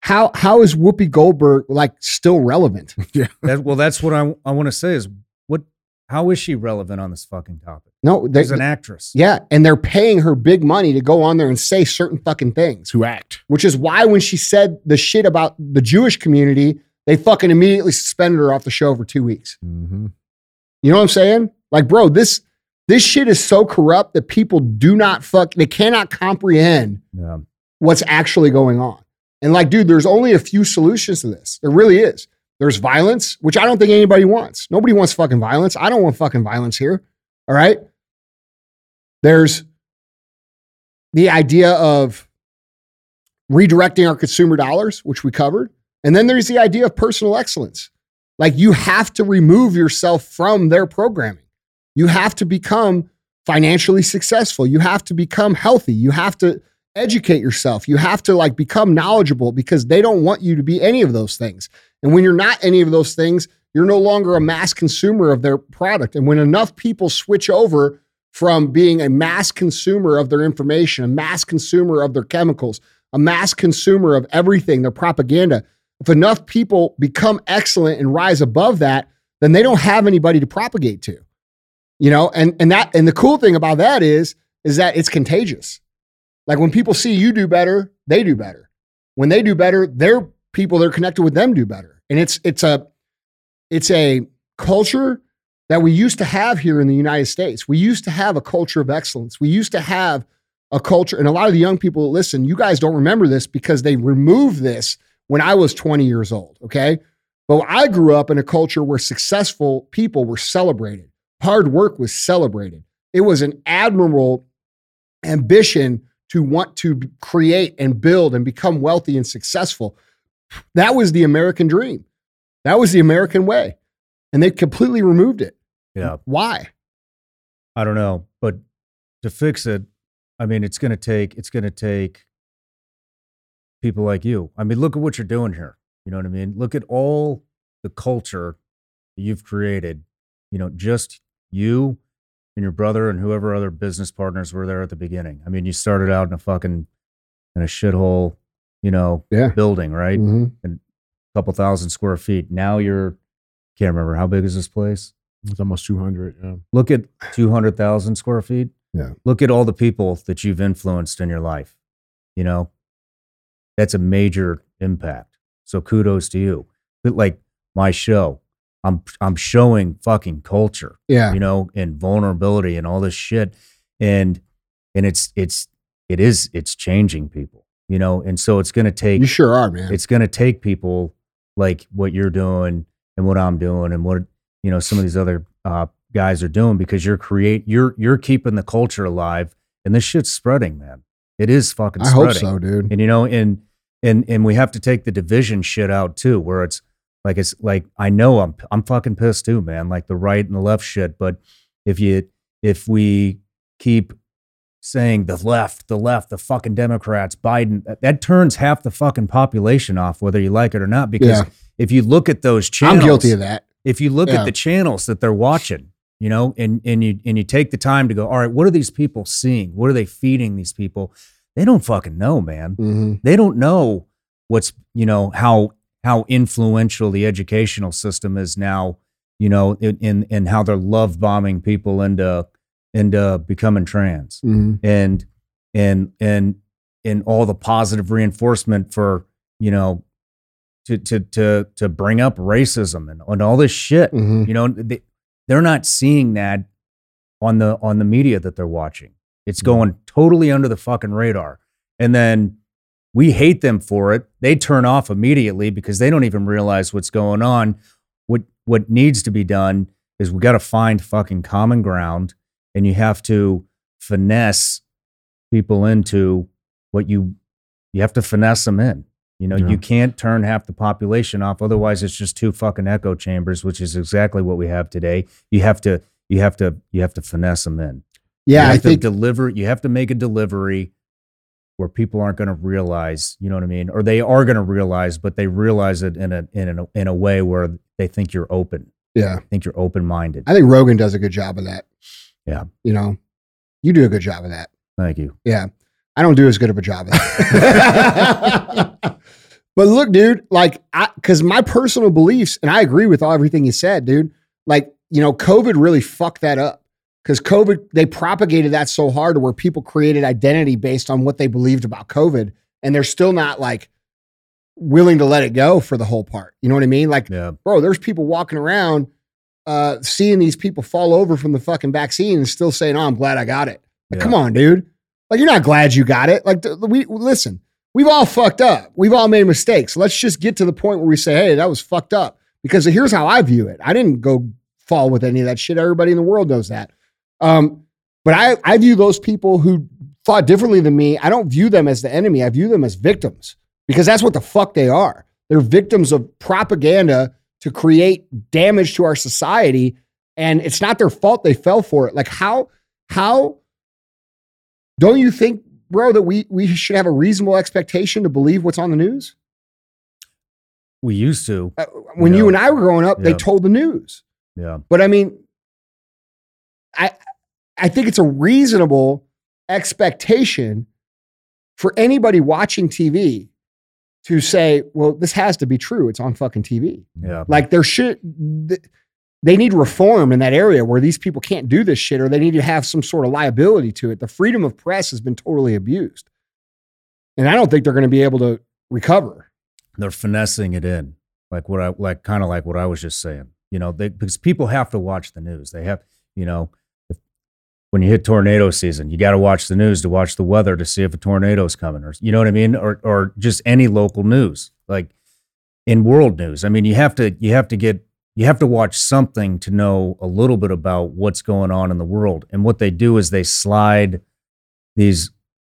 how how is Whoopi Goldberg like still relevant? That, well, that's what I, I want to say is what, how is she relevant on this fucking topic? No, they, She's an actress. yeah, and they're paying her big money to go on there and say certain fucking things, to act. which is why when she said the shit about the Jewish community, they fucking immediately suspended her off the show for two weeks. Mm-hmm. You know what I'm saying? Like, bro, this this shit is so corrupt that people do not fuck, they cannot comprehend Yeah. what's actually going on. And like, dude, there's only a few solutions to this. There really is. There's violence, which I don't think anybody wants. Nobody wants fucking violence. I don't want fucking violence here. All right. There's the idea of redirecting our consumer dollars, which we covered. And then there's the idea of personal excellence. Like you have to remove yourself from their programming. You have to become financially successful. You have to become healthy. You have to educate yourself. You have to like become knowledgeable because they don't want you to be any of those things. And when you're not any of those things, you're no longer a mass consumer of their product. And when enough people switch over from being a mass consumer of their information, a mass consumer of their chemicals, a mass consumer of everything, their propaganda, if enough people become excellent and rise above that, then they don't have anybody to propagate to. You know, and and that and the cool thing about that is is that it's contagious. Like when people see you do better, they do better. When they do better, their people they're connected with them do better. And it's it's a it's a culture that we used to have here in the United States. We used to have a culture of excellence. We used to have a culture, and a lot of the young people that listen, you guys don't remember this because they removed this when I was 20 years old. Okay. But I grew up in a culture where successful people were celebrated, hard work was celebrated. It was an admirable ambition to want to create and build and become wealthy and successful. That was the American dream. That was the American way. And they completely removed it. Yeah. Why? I don't know, but to fix it, I mean, it's going to take it's going to take people like you. I mean, look at what you're doing here. You know what I mean? Look at all the culture you've created. You know, just you and your brother and whoever other business partners were there at the beginning. I mean, you started out in a fucking in a shithole, you know, Yeah. building, right? Mhm. A couple thousand square feet. Now you're can't remember how big is this place? It's almost 200. Yeah. Look at 200,000 square feet. Yeah. Look at all the people that you've influenced in your life. You know, that's a major impact. So kudos to you. But like my show, I'm I'm showing fucking culture, Yeah. you know, and vulnerability and all this shit. And and it's it's it is it's changing people, you know, and so it's gonna take You sure are, man. it's going to take people like what you're doing and what I'm doing and what you know some of these other uh, guys are doing because you're create you're you're keeping the culture alive and this shit's spreading, man. It is fucking I spreading. hope so, dude. And you know, and and and we have to take the division shit out too, where it's like it's like I know I'm I'm fucking pissed too, man. Like the right and the left shit. But if you if we keep saying the left, the left, the fucking Democrats, Biden, that, that turns half the fucking population off, whether you like it or not. Because Yeah. if you look at those channels, I'm guilty of that. if you look Yeah. at the channels that they're watching, you know, and and you and you take the time to go, all right, what are these people seeing? What are they feeding these people? They don't fucking know, man. hmm They don't know what's you know how how influential the educational system is now. You know, in in, in how they're love bombing people into into becoming trans. Hmm and and and and all the positive reinforcement for you know to to to to bring up racism and, and all this shit. Hmm you know they, they're not seeing that on the on the media that they're watching it's going totally under the fucking radar. And then we hate them for it. They turn off immediately because they don't even realize what's going on. What what needs to be done is we got to find fucking common ground and you have to finesse people into what you you have to finesse them in. You know Yeah. you can't turn half the population off otherwise it's just two fucking echo chambers which is exactly what we have today. You have to you have to you have to finesse them in Yeah, I think deliver you have to make a delivery where people aren't going to realize you know what i mean or they are going to realize but they realize it in a in a in a way where they think you're open yeah, think you're open minded I think Rogan does a good job of that. Yeah. you know, you do a good job of that. thank you Yeah. I don't do as good of a job of that. but look, dude, like, I, cause my personal beliefs, and I agree with all everything you said, dude. Like, you know, COVID really fucked that up. Cause COVID, they propagated that so hard to where people created identity based on what they believed about COVID. And they're still not like willing to let it go for the whole part. You know what I mean? Like, yeah bro, there's people walking around uh, seeing these people fall over from the fucking vaccine and still saying, "Oh, I'm glad I got it." Like, Yeah. come on, dude. Like, you're not glad you got it. Like, th- we listen. We've all fucked up. We've all made mistakes. Let's just get to the point where we say, "Hey, that was fucked up." Because here's how I view it. I didn't go fall with any of that shit. Everybody in the world knows that. Um, but I, I view those people who thought differently than me. I don't view them as the enemy. I view them as victims because that's what the fuck they are. They're victims of propaganda to create damage to our society. And it's not their fault they fell for it. Like how, how don't you think, bro, that we we should have a reasonable expectation to believe what's on the news? we used to Uh, when Yeah. you and I were growing up, they told the news. yeah But I mean, I I think it's a reasonable expectation for anybody watching TV to say, well, this has to be true. It's on fucking TV. yeah Like there should th- they need reform in that area where these people can't do this shit or they need to have some sort of liability to it. The freedom of press has been totally abused. And I don't think they're going to be able to recover. they're finessing it in like what i like kind of like what i was just saying you know they, because people have to watch the news they have you know when you hit tornado season you got to watch the news to watch the weather to see if a tornado's coming or you know what i mean or or just any local news like in world news i mean you have to you have to get you have to watch something to know a little bit about what's going on in the world and what they do is they slide these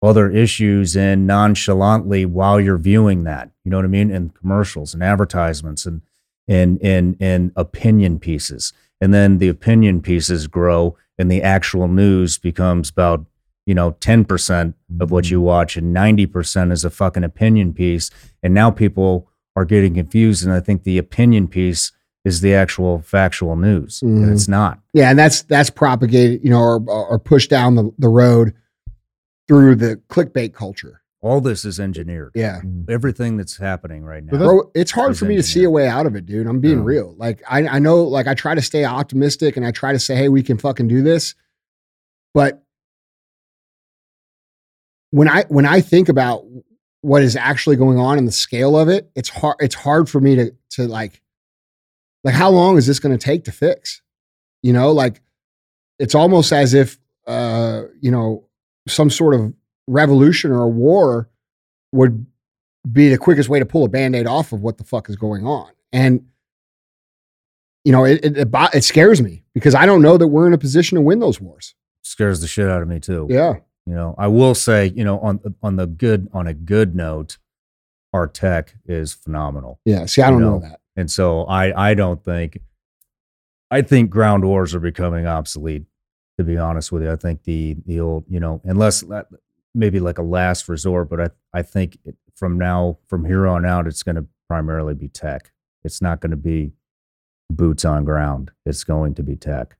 other issues in nonchalantly while you're viewing that. You know what I mean? And commercials and advertisements and and and and opinion pieces. And then the opinion pieces grow and the actual news becomes about, you know, 10% of what you watch and 90% is a fucking opinion piece. And now people are getting confused and I think the opinion piece is the actual factual news. Mhm. And it's not. Yeah, and that's that's propagated, you know, or, or pushed down the, the road through the clickbait culture. All this is engineered. Yeah. Everything that's happening right now. Bro, it's hard for me to see a way out of it, dude. I'm being Yeah. real. Like I, I know, like I try to stay optimistic and I try to say, hey, we can fucking do this. But when I when I think about what is actually going on and the scale of it, it's hard it's hard for me to to like like how long is this going to take to fix? You know, like it's almost as if uh, you know, some sort of revolution or a war would be the quickest way to pull a band-aid off of what the fuck is going on. And you know, it it, it, it scares me because I don't know that we're in a position to win those wars. scares the shit out of me too. Yeah. You know, I will say, you know, on on the good on a good note, our tech is phenomenal. Yeah. See, I don't You know, know, that. And so I I don't think I think ground wars are becoming obsolete, to be honest with you. I think the the old, you know, unless maybe like a last resort, but I I think it, from now from here on out it's going to primarily be tech. It's not going to be boots on ground. It's going to be tech.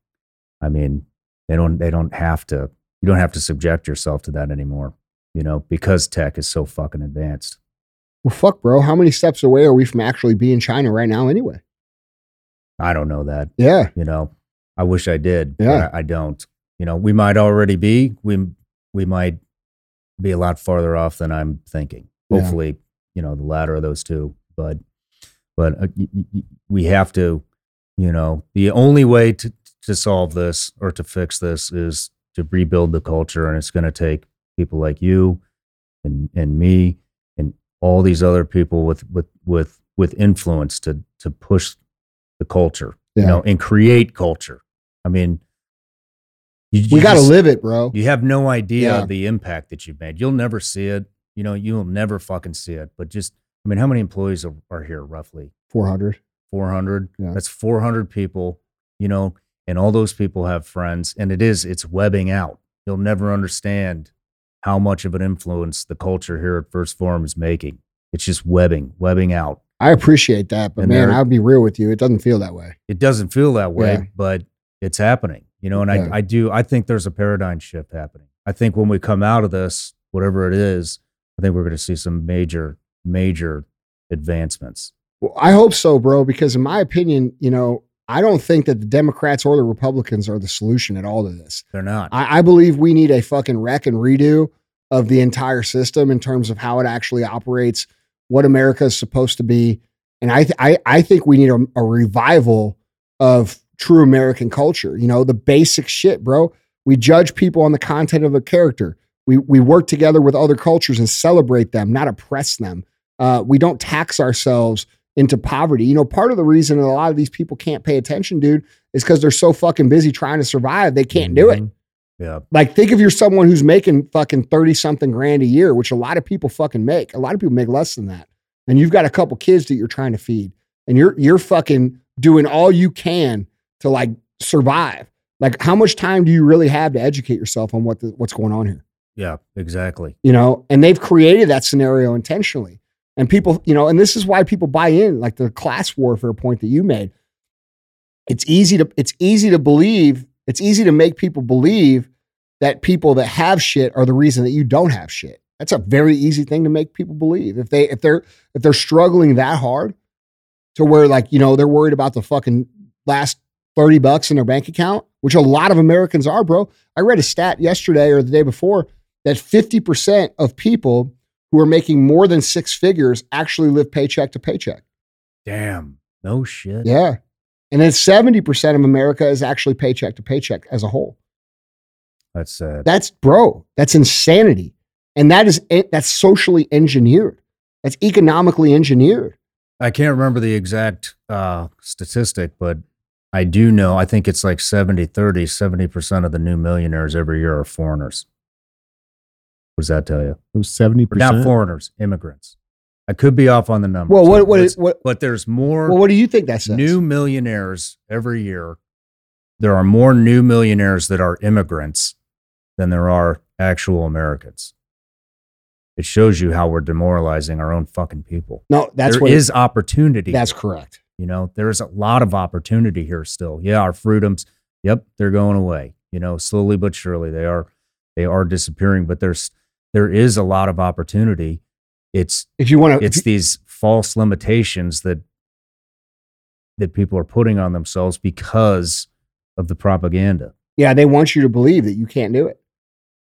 I mean, they don't they don't have to you don't have to subject yourself to that anymore. you know, because tech is so fucking advanced. Well, fuck, bro. How many steps away are we from actually being China right now, anyway? I don't know that. Yeah. You know, I wish I did. Yeah. But I, I don't. You know, we might already be. We we might be a lot farther off than I'm thinking. Yeah. Hopefully, you know, the latter of those two. But but uh, y- y- we have to. You know, the only way to to solve this or to fix this is to rebuild the culture, and it's going to take people like you and and me and all these other people with with with with influence to to push the culture Yeah. you know and create culture i mean you, we got to live it, bro. you have no idea Yeah. the impact that you've made you'll never see it you know you'll never fucking see it but just i mean how many employees are, are here roughly 400. 400 Yeah. that's 400 people you know and all those people have friends and it is it's webbing out you'll never understand how much of an influence the culture here at 1st Phorm is making it's just webbing webbing out I appreciate that, but And man, I'll be real with you. It doesn't feel that way. it doesn't feel that way Yeah. but it's happening you know and Yeah. I, I do i think there's a paradigm shift happening i think when we come out of this whatever it is i think we're going to see some major major advancements Well, I hope so, bro, because in my opinion, you know, I don't think that the Democrats or the Republicans are the solution at all to this. they're not I, I believe we need a fucking wreck and redo of the entire system in terms of how it actually operates, what America is supposed to be, and I th- I, I think we need a, a revival of true American culture. You know, the basic shit, bro. We judge people on the content of a character. We we work together with other cultures and celebrate them, not oppress them. Uh, we don't tax ourselves into poverty. You know, part of the reason a lot of these people can't pay attention, dude, is because they're so fucking busy trying to survive. They can't do it. Mhm. yeah Like, think if you're someone who's making fucking 30 something grand a year, which a lot of people fucking make. A lot of people make less than that. And you've got a couple kids that you're trying to feed. And you're you're fucking doing all you can to like survive. Like, how much time do you really have to educate yourself on what the, what's going on here? yeah exactly You know, and they've created that scenario intentionally. And people, you know, and this is why people buy in, like the class warfare point that you made. It's easy to it's easy to believe, it's easy to make people believe that people that have shit are the reason that you don't have shit. That's a very easy thing to make people believe. If they if they're if they're struggling that hard to where like, you know, they're worried about the fucking last 30 bucks in their bank account, which a lot of Americans are, bro. I read a stat yesterday or the day before that 50% of people who are making more than six figures actually live paycheck to paycheck. damn no shit Yeah. And then 70% of America is actually paycheck to paycheck as a whole. that's sad That's bro, that's insanity. And that is that's socially engineered. That's economically engineered. I can't remember the exact uh, statistic, but I do know, I think it's like 70 30, 70% of the new millionaires every year are foreigners. What does that tell you? It was seventy Or not percent. foreigners, immigrants. I could be off on the numbers. Well, what but what what but there's more well, what do you think that says? new millionaires every year. There are more new millionaires that are immigrants than there are actual Americans. It shows you how we're demoralizing our own fucking people. no, that's There what is opportunity. that's correct. You know, there's a lot of opportunity here still. Yeah, our freedoms, yep, they're going away. You know, slowly but surely they are they are disappearing, but there's there is a lot of opportunity. It's If you want to it's these false limitations that that people are putting on themselves because of the propaganda. Yeah, they want you to believe that you can't do it.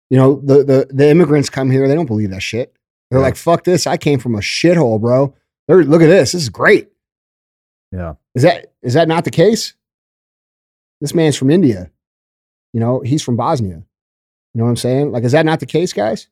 You know, the the the immigrants come here, they don't believe that shit. They're like, "Fuck this! I came from a shithole, bro." They're, look at this. This is great. Yeah. Is that is that not the case? This man's from India. You know, he's from Bosnia. You know what I'm saying? Like, is that not the case, guys?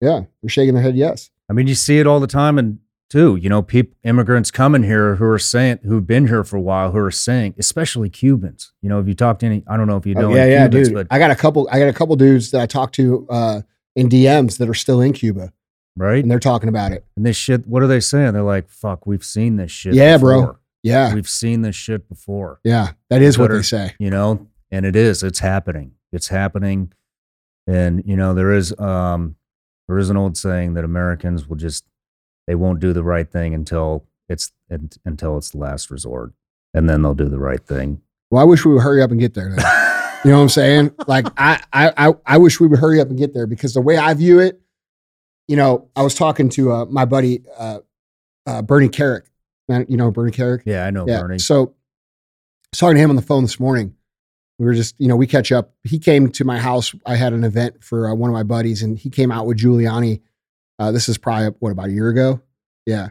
Yeah, they're shaking their head. Yes. I mean, you see it all the time and too, you know, people immigrants coming here who are saying who've been here for a while who are saying, especially Cubans. You know, if you talk to any I don't know if you know Oh, yeah, yeah, Cubans, dude. but I got a couple. I got a couple dudes that I talked to uh, in DMs that are still in Cuba, right? and they're talking about it. And this shit, what are they saying? They're like, fuck, we've seen this shit. Yeah, bro. Yeah, We've seen this shit before, yeah, that is what they say. you know? And it is, it's happening. It's happening. And, you know, there is um there is an old saying that Americans will just they won't do the right thing until it's un- until it's the last resort. And then they'll do the right thing. Well, I wish we would hurry up and get there. You know what I'm saying? Like I, I, I, I wish we would hurry up and get there because the way I view it, you know, I was talking to uh, my buddy uh, uh, Bernie Kerik. You know Bernie Kerik? Yeah, I know Bernie. So, I talking to him on the phone this morning. We were just, you know, we catch up. He came to my house. I had an event for uh, one of my buddies, and he came out with Giuliani. Uh, this is probably what about a year ago? Yeah,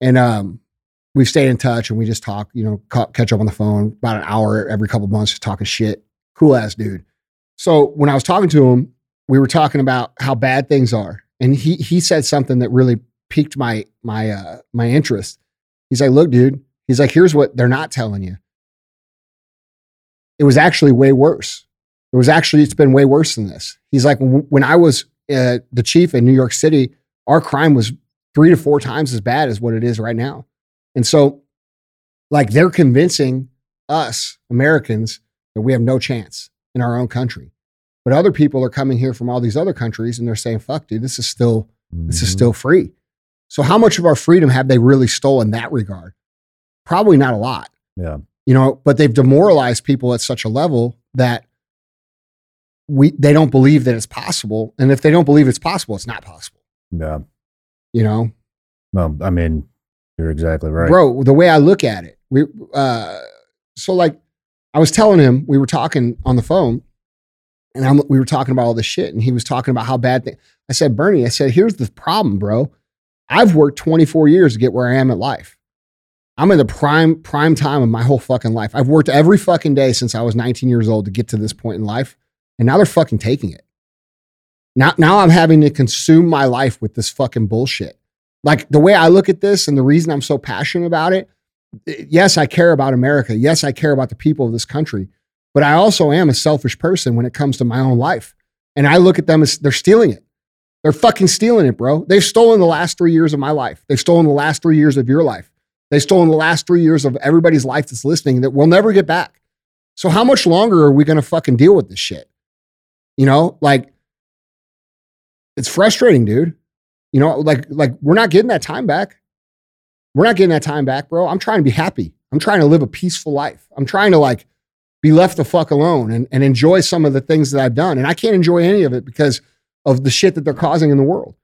and um, we've stayed in touch, and we just talk. You know, ca- catch up on the phone about an hour every couple months, just talking shit. Cool ass dude. So when I was talking to him, we were talking about how bad things are, and he he said something that really piqued my my uh, my interest. He's like, "Look, dude." He's like, "Here's what they're not telling you." It was actually way worse. It was actually it's been way worse than this. He's like, "When I was uh, the chief in New York City, our crime was three to four times as bad as what it is right now." And so, like, they're convincing us Americans that we have no chance in our own country. But other people are coming here from all these other countries and they're saying, fuck, dude, this is still this is Mhm. still free. So how much of our freedom have they really stolen in that regard? Probably not a lot. Yeah. You know, but they've demoralized people at such a level that we they don't believe that it's possible. And if they don't believe it's possible, it's not possible. Yeah. You know? Well, I mean, you're exactly right. bro the way i look at it we uh so like i was telling him we were talking on the phone and I'm, we were talking about all this shit and he was talking about how bad thing i said bernie i said here's the problem bro i've worked 24 years to get where i am in life i'm in the prime prime time of my whole fucking life i've worked every fucking day since i was 19 years old to get to this point in life and now they're fucking taking it now now i'm having to consume my life with this fucking bullshit like the way I look at this and the reason I'm so passionate about it, yes, I care about America. Yes, I care about the people of this country, but I also am a selfish person when it comes to my own life. And I look at them as they're stealing it. They're fucking stealing it, bro. They've stolen the last three years of my life. They've stolen the last three years of your life. They've stolen the last three years of everybody's life that's listening that we'll never get back. So how much longer are we going to fucking deal with this shit? You know, like it's frustrating, dude. You know, like like we're not getting that time back. We're not getting that time back, bro. I'm trying to be happy. I'm trying to live a peaceful life. I'm trying to like be left the fuck alone and, and enjoy some of the things that I've done. And I can't enjoy any of it because of the shit that they're causing in the world.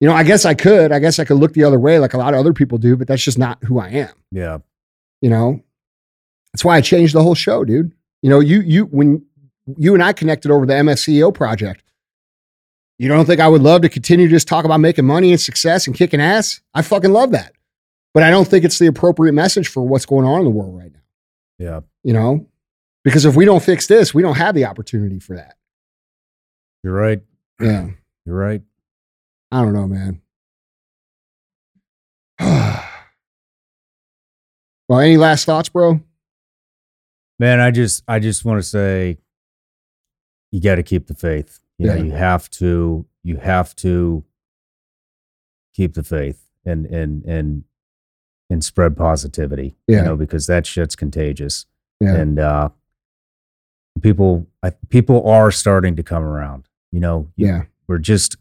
You know, I guess I could. I guess I could look the other way like a lot of other people do, but that's just not who I am. Yeah. You know, that's why I changed the whole show, dude. You know, you you when you and I connected over the MFCEO project, you don't think I would love to continue to just talk about making money and success and kicking ass? I fucking love that, but I don't think it's the appropriate message for what's going on in the world right now. Yeah. You know, because if we don't fix this, we don't have the opportunity for that. You're right. Yeah, You're right. I don't know, man. well, any last thoughts, bro? Man, I just I just want to say you got to keep the faith. You know, Yeah. you have to you have to keep the faith and and and and spread positivity. Yeah. You know, because that shit's contagious. Yeah. And uh people I, people are starting to come around. You know, you, Yeah. we're just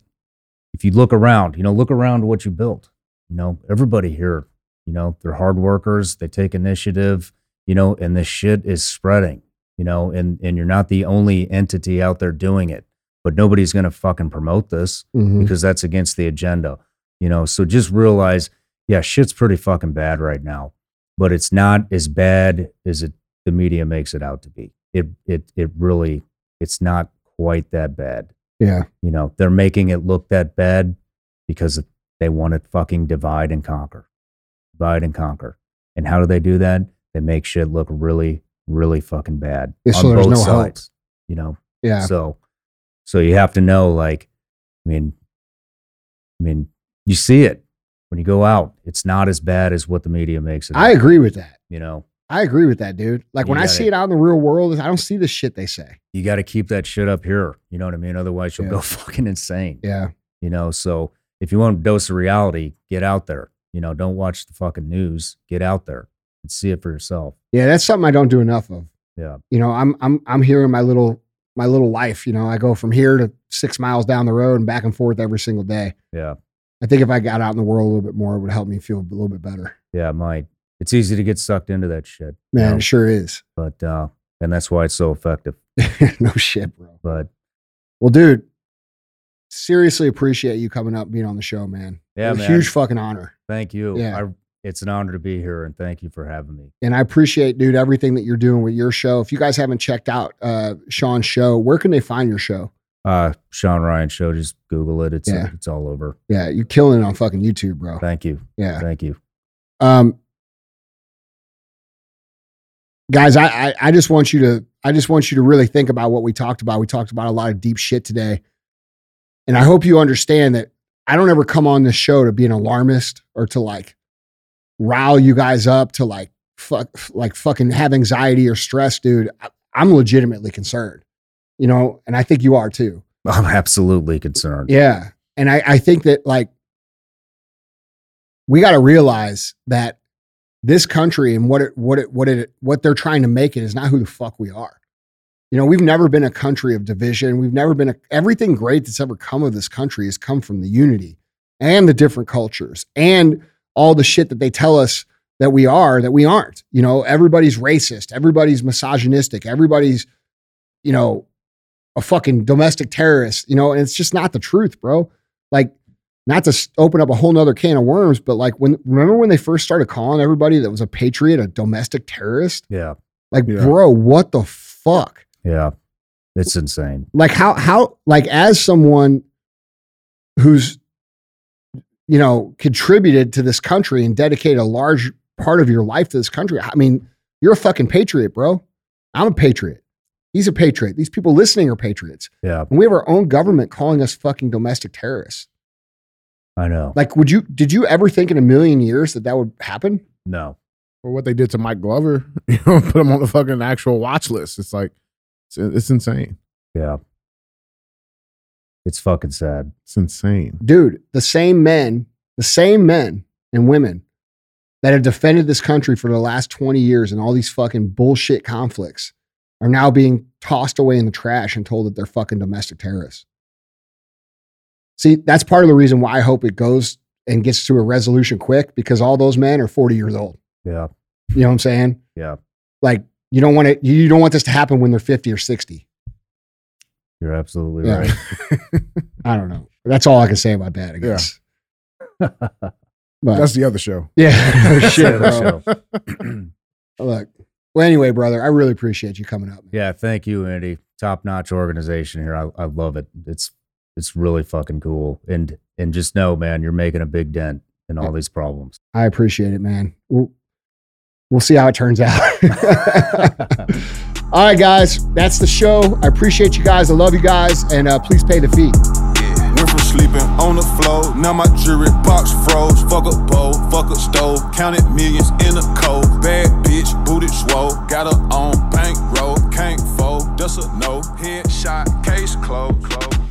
if you look around, you know, look around what you built. You know, everybody here, you know, they're hard workers, they take initiative, you know, and this shit is spreading, you know, and and you're not the only entity out there doing it. But nobody's gonna fucking promote this Mhm. because that's against the agenda. You know, so just realize, yeah, shit's pretty fucking bad right now, but it's not as bad as it the media makes it out to be. It it it really it's not quite that bad. Yeah. You know, they're making it look that bad because they want to fucking divide and conquer. Divide and conquer. And how do they do that? They make shit look really, really fucking bad Yeah, so on there's both no hope. sides. You know, Yeah. so, so you have to know, like, I mean, I mean, you see it when you go out. It's not as bad as what the media makes it. I out, agree with that. You know, I agree with that, dude. Like You when I see it out in the real world, I don't see the shit they say. you got to keep that shit up here. You know what I mean? Otherwise, you'll Yeah. go fucking insane. Yeah. You know, so if you want a dose of reality, get out there. You know, don't watch the fucking news. Get out there and see it for yourself. Yeah, that's something I don't do enough of. Yeah. You know, I'm I'm I'm here in my little my little life. You know, I go from here to six miles down the road and back and forth every single day. Yeah. I think if I got out in the world a little bit more, it would help me feel a little bit better. Yeah. It might. It's easy to get sucked into that shit. you Man, know, it sure is. But, uh, and that's why it's so effective. no shit, bro. But Well, dude, seriously appreciate you coming up and being on the show, man. Yeah, man. huge fucking honor. Thank you. Yeah. I, it's an honor to be here, and thank you for having me. And I appreciate, dude, everything that you're doing with your show. If you guys haven't checked out uh, Sean's show, where can they find your show? Uh, Sean Ryan Show. Just Google it. It's Yeah. it's all over. Yeah, you're killing it on fucking YouTube, bro. Thank you. Yeah. Thank you. Um, guys, I, I I just want you to I just want you to really think about what we talked about. We talked about a lot of deep shit today, and I hope you understand that I don't ever come on this show to be an alarmist or to like rile you guys up to like fuck like fucking have anxiety or stress, dude. I, I'm legitimately concerned, you know, and I think you are too. I'm absolutely concerned. Yeah. And I, I think that like we got to realize that this country and what it what it what it what they're trying to make it is not who the fuck we are. You know, we've never been a country of division. We've never been a, everything great that's ever come of this country has come from the unity and the different cultures and all the shit that they tell us that we are that we aren't. You know, everybody's racist, everybody's misogynistic, everybody's you know a fucking domestic terrorist, you know, and it's just not the truth, bro. Like, not to open up a whole nother can of worms, but like when remember when they first started calling everybody that was a patriot a domestic terrorist? Yeah. Like, Yeah. bro, what the fuck? Yeah. It's insane. Like how how like as someone who's you know contributed to this country and dedicated a large part of your life to this country, I mean, you're a fucking patriot, bro. I'm a patriot. He's a patriot. These people listening are patriots. Yeah. And we have our own government calling us fucking domestic terrorists. I know. Like, would you, did you ever think in a million years that that would happen? No. Or what they did to Mike Glover, you know, put him on the fucking actual watch list. It's like, it's, it's insane. Yeah. It's fucking sad. It's insane. Dude, the same men, the same men and women that have defended this country for the last 20 years and all these fucking bullshit conflicts are now being tossed away in the trash and told that they're fucking domestic terrorists. See, that's part of the reason why I hope it goes and gets to a resolution quick because all those men are 40 years old. Yeah. You know what I'm saying? Yeah. Like, you don't want it, you don't want this to happen when they're 50 or 60. You're absolutely Yeah. right. I don't know. That's all I can say about that, I guess. But That's the other show. yeah, shit, bro. Look. Well, anyway, brother, I really appreciate you coming up. man. yeah. Thank you, Andy. Top notch organization here. I, I love it. It's it's really fucking cool. And and just know, man, you're making a big dent in all these problems. I appreciate it, man. We'll, we'll see how it turns out. All right, guys, that's the show. I appreciate you guys. I love you guys, and uh, please pay the fee. Yeah. Went from sleeping on the floor, now my jewelry box froze. Fuck a bowl, fuck a stove, counted millions in a cold. Bad bitch, booty swole, got her on bankroll, can't fold, that's a no. Headshot, case closed, closed.